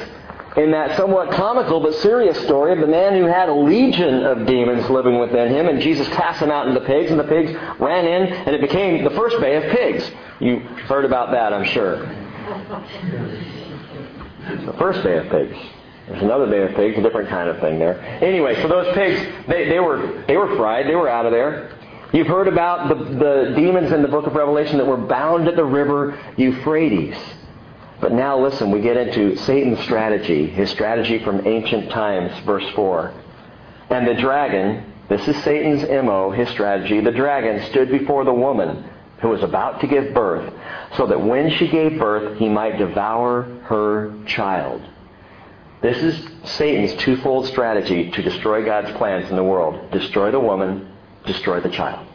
in that somewhat comical but serious story of the man who had a legion of demons living within him, and Jesus cast them out into the pigs, and the pigs ran in, and it became the first bay of pigs. You've heard about that, I'm sure. The first bay of pigs. There's another bay of pigs, a different kind of thing there. Anyway, so those pigs, they, they were they were fried, they were out of there. You've heard about the, the demons in the book of Revelation that were bound at the river Euphrates. But now listen, we get into Satan's strategy, his strategy from ancient times, verse 4. And the dragon, this is Satan's MO, his strategy, the dragon stood before the woman who was about to give birth, so that when she gave birth, he might devour her child. This is Satan's twofold strategy to destroy God's plans in the world. Destroy the woman, destroy the child.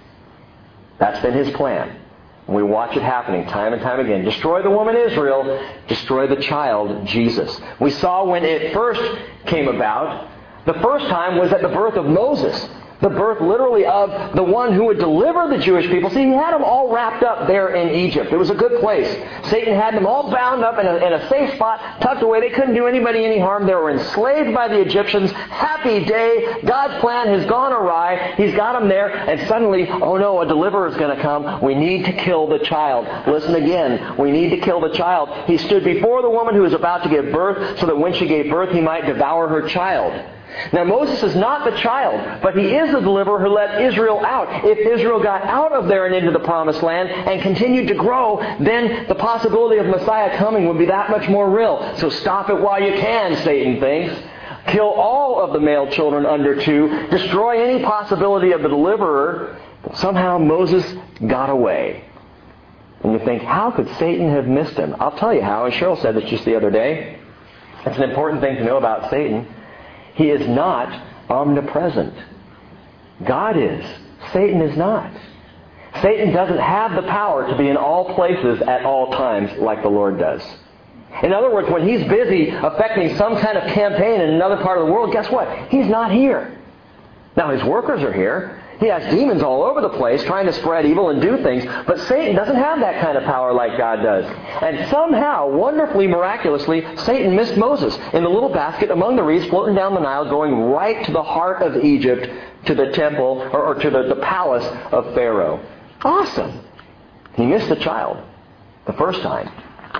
That's been his plan. We watch it happening time and time again. Destroy the woman Israel, destroy the child Jesus. We saw when it first came about, the first time was at the birth of Moses the birth literally of the one who would deliver the Jewish people. See, he had them all wrapped up there in Egypt. It was a good place. Satan had them all bound up in a, in a safe spot, tucked away. They couldn't do anybody any harm. They were enslaved by the Egyptians. Happy day. God's plan has gone awry. He's got them there. And suddenly, oh no, a deliverer is going to come. We need to kill the child. Listen again. We need to kill the child. He stood before the woman who was about to give birth so that when she gave birth, he might devour her child. Now Moses is not the child, but he is the deliverer who let Israel out. If Israel got out of there and into the promised land and continued to grow, then the possibility of Messiah coming would be that much more real. So stop it while you can, Satan thinks. Kill all of the male children under two. Destroy any possibility of the deliverer. But somehow Moses got away. And you think, how could Satan have missed him? I'll tell you how, and Cheryl said this just the other day. It's an important thing to know about Satan. He is not omnipresent. God is. Satan is not. Satan doesn't have the power to be in all places at all times like the Lord does. In other words, when he's busy affecting some kind of campaign in another part of the world, guess what? He's not here. Now his workers are here. He has demons all over the place trying to spread evil and do things, but Satan doesn't have that kind of power like God does. And somehow, wonderfully, miraculously, Satan missed Moses in the little basket among the reeds floating down the Nile, going right to the heart of Egypt, to the temple, or, or to the, the palace of Pharaoh. Awesome. He missed the child the first time.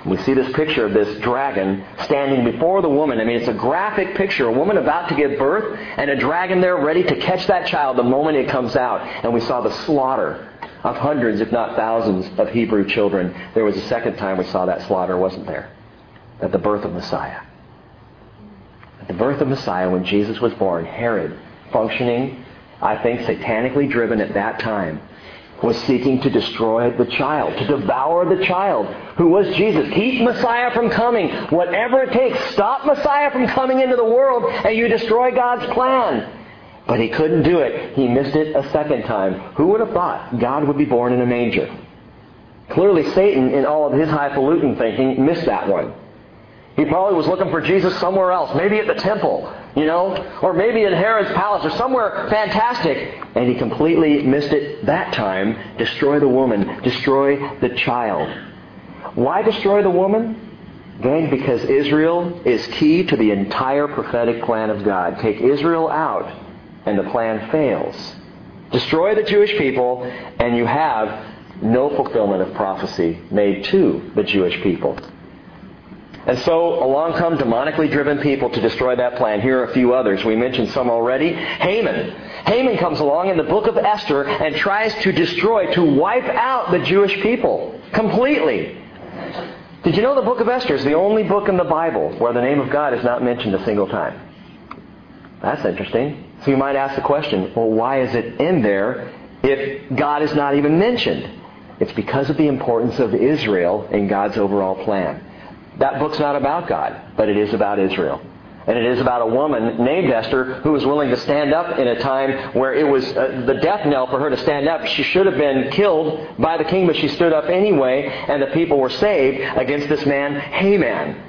We see this picture of this dragon standing before the woman. I mean, it's a graphic picture. A woman about to give birth and a dragon there ready to catch that child the moment it comes out. And we saw the slaughter of hundreds, if not thousands, of Hebrew children. There was a second time we saw that slaughter, wasn't there? At the birth of Messiah. At the birth of Messiah, when Jesus was born, Herod, functioning, I think, satanically driven at that time, was seeking to destroy the child, to devour the child, who was Jesus. Keep Messiah from coming. Whatever it takes, stop Messiah from coming into the world, and you destroy God's plan. But he couldn't do it. He missed it a second time. Who would have thought God would be born in a manger? Clearly, Satan, in all of his highfalutin thinking, missed that one. He probably was looking for Jesus somewhere else, maybe at the temple, you know, or maybe in Herod's palace or somewhere fantastic. And he completely missed it that time. Destroy the woman, destroy the child. Why destroy the woman? Gang, because Israel is key to the entire prophetic plan of God. Take Israel out, and the plan fails. Destroy the Jewish people, and you have no fulfillment of prophecy made to the Jewish people. And so along come demonically driven people to destroy that plan. Here are a few others. We mentioned some already. Haman. Haman comes along in the book of Esther and tries to destroy, to wipe out the Jewish people completely. Did you know the book of Esther is the only book in the Bible where the name of God is not mentioned a single time? That's interesting. So you might ask the question, well, why is it in there if God is not even mentioned? It's because of the importance of Israel in God's overall plan. That book's not about God, but it is about Israel. And it is about a woman named Esther who was willing to stand up in a time where it was uh, the death knell for her to stand up. She should have been killed by the king, but she stood up anyway, and the people were saved against this man, Haman.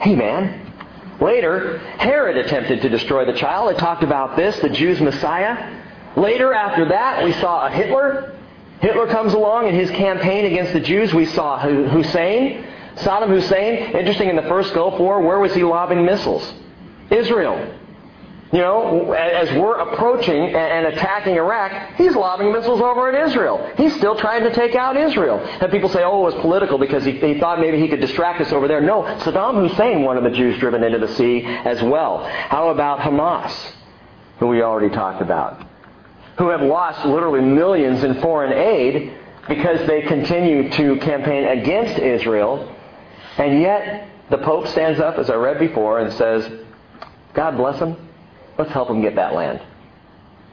Haman. Later, Herod attempted to destroy the child. I talked about this, the Jews' Messiah. Later, after that, we saw a Hitler. Hitler comes along in his campaign against the Jews. We saw Hussein. Saddam Hussein, interesting in the first Gulf War, where was he lobbing missiles? Israel. You know, as we're approaching and attacking Iraq, he's lobbing missiles over at Israel. He's still trying to take out Israel. And people say, oh, it was political because he, he thought maybe he could distract us over there. No, Saddam Hussein wanted the Jews driven into the sea as well. How about Hamas, who we already talked about, who have lost literally millions in foreign aid because they continue to campaign against Israel and yet, the Pope stands up, as I read before, and says, God bless them. Let's help them get that land.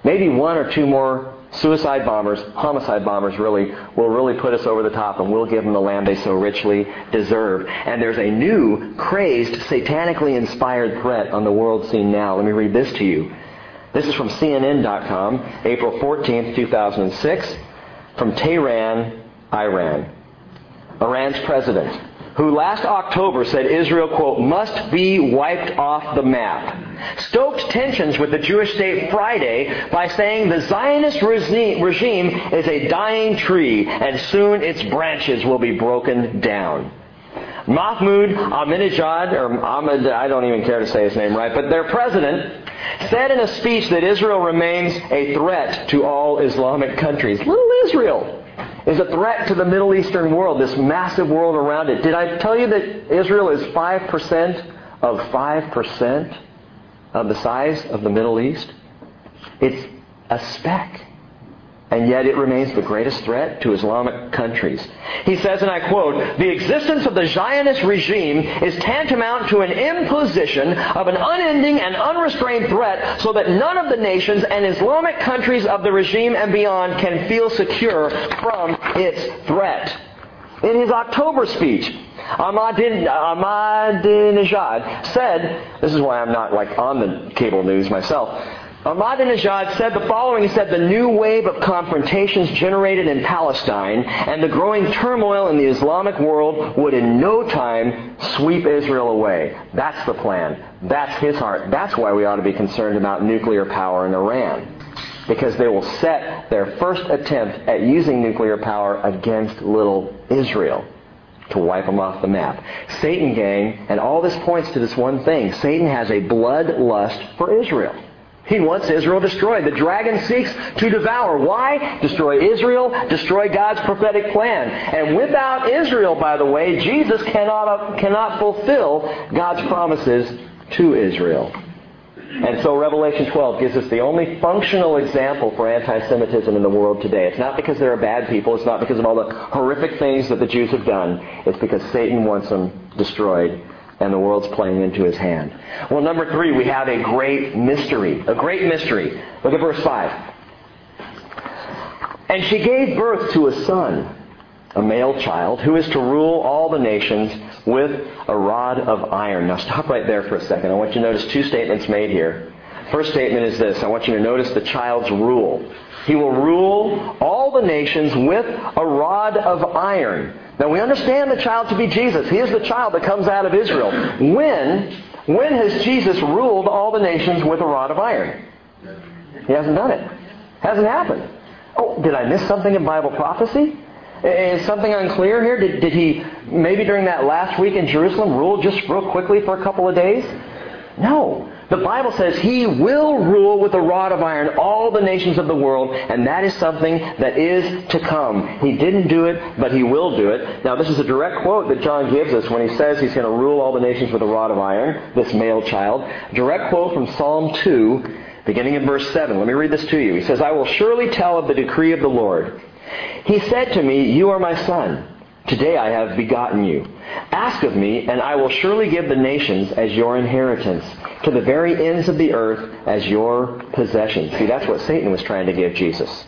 Maybe one or two more suicide bombers, homicide bombers really, will really put us over the top and we'll give them the land they so richly deserve. And there's a new, crazed, satanically inspired threat on the world scene now. Let me read this to you. This is from CNN.com, April 14th, 2006, from Tehran, Iran. Iran's president, who last October said Israel, quote, must be wiped off the map, stoked tensions with the Jewish state Friday by saying the Zionist regime is a dying tree and soon its branches will be broken down. Mahmoud Ahmadinejad, or Ahmed, I don't even care to say his name right, but their president said in a speech that Israel remains a threat to all Islamic countries. Little Israel is a threat to the Middle Eastern world, this massive world around it. Did I tell you that Israel is 5% of 5% of the size of the Middle East? It's a speck and yet it remains the greatest threat to Islamic countries. He says, and I quote, the existence of the Zionist regime is tantamount to an imposition of an unending and unrestrained threat so that none of the nations and Islamic countries of the regime and beyond can feel secure from its threat. In his October speech, Ahmadinejad said, this is why I'm not like on the cable news myself, Ahmadinejad said the following. He said, the new wave of confrontations generated in Palestine and the growing turmoil in the Islamic world would in no time sweep Israel away. That's the plan. That's his heart. That's why we ought to be concerned about nuclear power in Iran. because they will set their first attempt at using nuclear power against little Israel to wipe them off the map. Satan, gang, and all this points to this one thing Satan has a bloodlust for Israel. He wants Israel destroyed. The dragon seeks to devour. Why? Destroy Israel, destroy God's prophetic plan. And without Israel, by the way, Jesus cannot, uh, cannot fulfill God's promises to Israel. And so Revelation 12 gives us the only functional example for anti-Semitism in the world today. It's not because there are bad people. It's not because of all the horrific things that the Jews have done. It's because Satan wants them destroyed and the world's playing into his hand. Well, number three, we have a great mystery. A great mystery. Look at verse 5. And she gave birth to a son, a male child, who is to rule all the nations with a rod of iron. Now stop right there for a second. I want you to notice two statements made here. First statement is this. I want you to notice the child's rule. He will rule all the nations with a rod of iron. Now we understand the child to be Jesus. He is the child that comes out of Israel. When, when has Jesus ruled all the nations with a rod of iron? He hasn't done it. Hasn't happened. Oh, did I miss something in Bible prophecy? Is something unclear here? Did, did he, maybe during that last week in Jerusalem, rule just real quickly for a couple of days? No. The Bible says he will rule with a rod of iron all the nations of the world, and that is something that is to come. He didn't do it, but he will do it. Now, this is a direct quote that John gives us when he says he's going to rule all the nations with a rod of iron, this male child. Direct quote from Psalm 2, beginning in verse 7. Let me read this to you. He says, I will surely tell of the decree of the Lord. He said to me, You are my son. Today I have begotten you. Ask of me, and I will surely give the nations as your inheritance, to the very ends of the earth as your possession. See, that's what Satan was trying to give Jesus.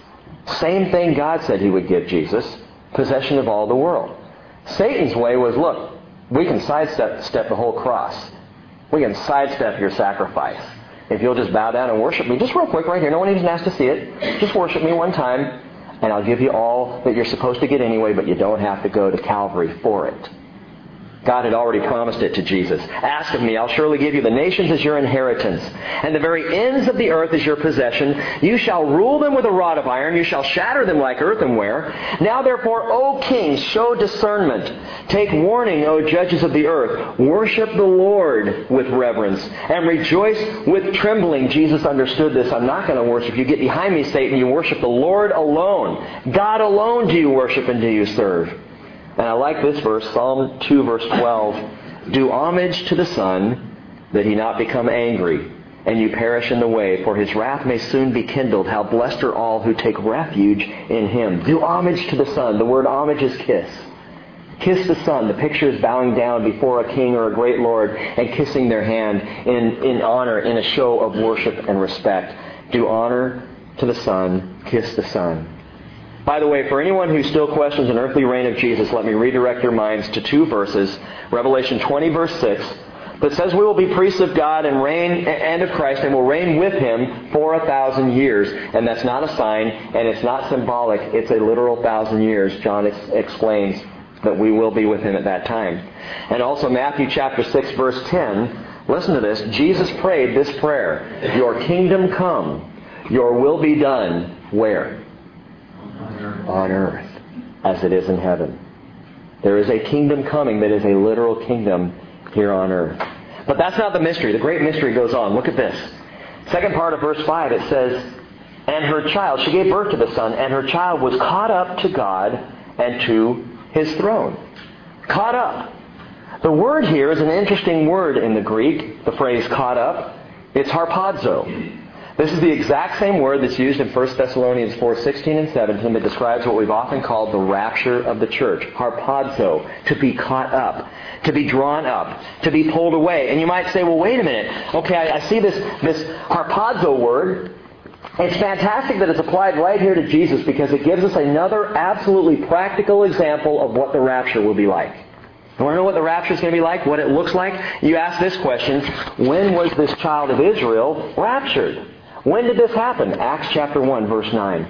Same thing God said he would give Jesus, possession of all the world. Satan's way was, look, we can sidestep step the whole cross. We can sidestep your sacrifice. If you'll just bow down and worship me, just real quick right here, no one even has to see it. Just worship me one time, and I'll give you all that you're supposed to get anyway, but you don't have to go to Calvary for it. God had already promised it to Jesus. Ask of me, I'll surely give you the nations as your inheritance, and the very ends of the earth as your possession. You shall rule them with a rod of iron, you shall shatter them like earthenware. Now therefore, O kings, show discernment. Take warning, O judges of the earth. Worship the Lord with reverence, and rejoice with trembling. Jesus understood this. I'm not going to worship you. Get behind me, Satan. You worship the Lord alone. God alone do you worship and do you serve. And I like this verse, Psalm 2, verse 12. Do homage to the Son, that he not become angry, and you perish in the way, for his wrath may soon be kindled. How blessed are all who take refuge in him. Do homage to the Son. The word homage is kiss. Kiss the Son. The picture is bowing down before a king or a great lord and kissing their hand in, in honor, in a show of worship and respect. Do honor to the Son. Kiss the Son. By the way, for anyone who still questions an earthly reign of Jesus, let me redirect your minds to two verses. Revelation 20, verse 6, that says we will be priests of God and reign and of Christ and will reign with him for a thousand years. And that's not a sign and it's not symbolic. It's a literal thousand years. John ex- explains that we will be with him at that time. And also Matthew chapter 6 verse 10, listen to this. Jesus prayed this prayer, Your kingdom come, your will be done, where? On earth as it is in heaven. There is a kingdom coming that is a literal kingdom here on earth. But that's not the mystery. The great mystery goes on. Look at this. Second part of verse 5, it says, And her child, she gave birth to the son, and her child was caught up to God and to his throne. Caught up. The word here is an interesting word in the Greek, the phrase caught up. It's harpazo. This is the exact same word that's used in 1 Thessalonians 4, 16 and 17 that describes what we've often called the rapture of the church. Harpazo, to be caught up, to be drawn up, to be pulled away. And you might say, well, wait a minute. Okay, I, I see this, this harpazo word. It's fantastic that it's applied right here to Jesus because it gives us another absolutely practical example of what the rapture will be like. You want to know what the rapture is going to be like? What it looks like? You ask this question, when was this child of Israel raptured? When did this happen? Acts chapter 1, verse 9.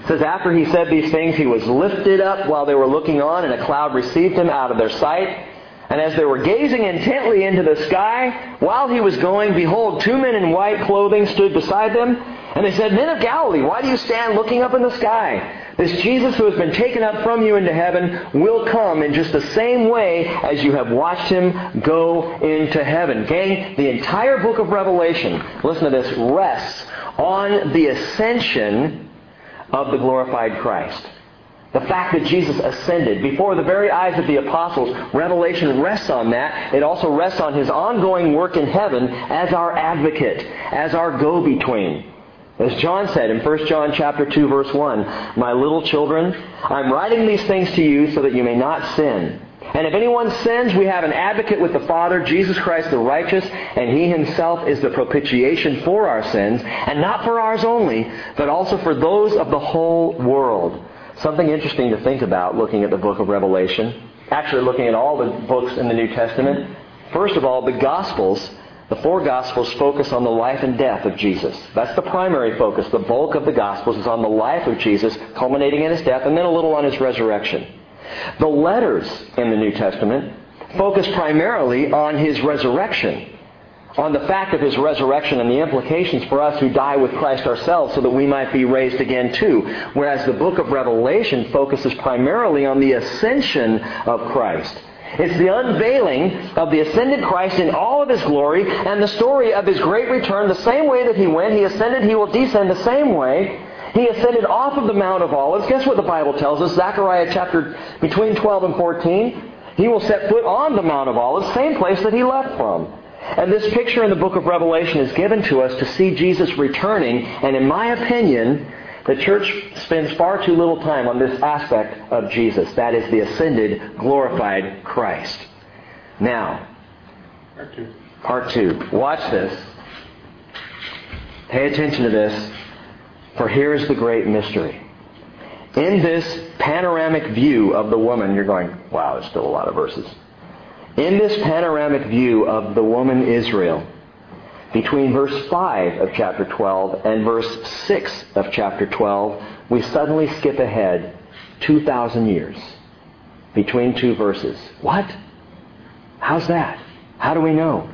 It says, After he said these things, he was lifted up while they were looking on, and a cloud received him out of their sight. And as they were gazing intently into the sky, while he was going, behold, two men in white clothing stood beside them. And they said, Men of Galilee, why do you stand looking up in the sky? This Jesus who has been taken up from you into heaven will come in just the same way as you have watched him go into heaven. Gang, the entire book of Revelation, listen to this, rests on the ascension of the glorified Christ. The fact that Jesus ascended before the very eyes of the apostles, Revelation rests on that. It also rests on his ongoing work in heaven as our advocate, as our go-between. As John said in 1 John chapter 2 verse 1, My little children, I'm writing these things to you so that you may not sin. And if anyone sins, we have an advocate with the Father, Jesus Christ the righteous, and he himself is the propitiation for our sins, and not for ours only, but also for those of the whole world. Something interesting to think about looking at the book of Revelation, actually looking at all the books in the New Testament. First of all, the Gospels the four Gospels focus on the life and death of Jesus. That's the primary focus. The bulk of the Gospels is on the life of Jesus, culminating in his death, and then a little on his resurrection. The letters in the New Testament focus primarily on his resurrection, on the fact of his resurrection and the implications for us who die with Christ ourselves so that we might be raised again too. Whereas the book of Revelation focuses primarily on the ascension of Christ it's the unveiling of the ascended Christ in all of his glory and the story of his great return. The same way that he went, he ascended, he will descend the same way. He ascended off of the Mount of Olives. Guess what the Bible tells us? Zechariah chapter between 12 and 14. He will set foot on the Mount of Olives, same place that he left from. And this picture in the book of Revelation is given to us to see Jesus returning, and in my opinion, the church spends far too little time on this aspect of Jesus. That is the ascended, glorified Christ. Now, Part two. part two. Watch this. Pay attention to this, for here is the great mystery. In this panoramic view of the woman, you're going, wow, there's still a lot of verses. In this panoramic view of the woman Israel, between verse 5 of chapter 12 and verse 6 of chapter 12, we suddenly skip ahead 2,000 years between two verses. What? How's that? How do we know?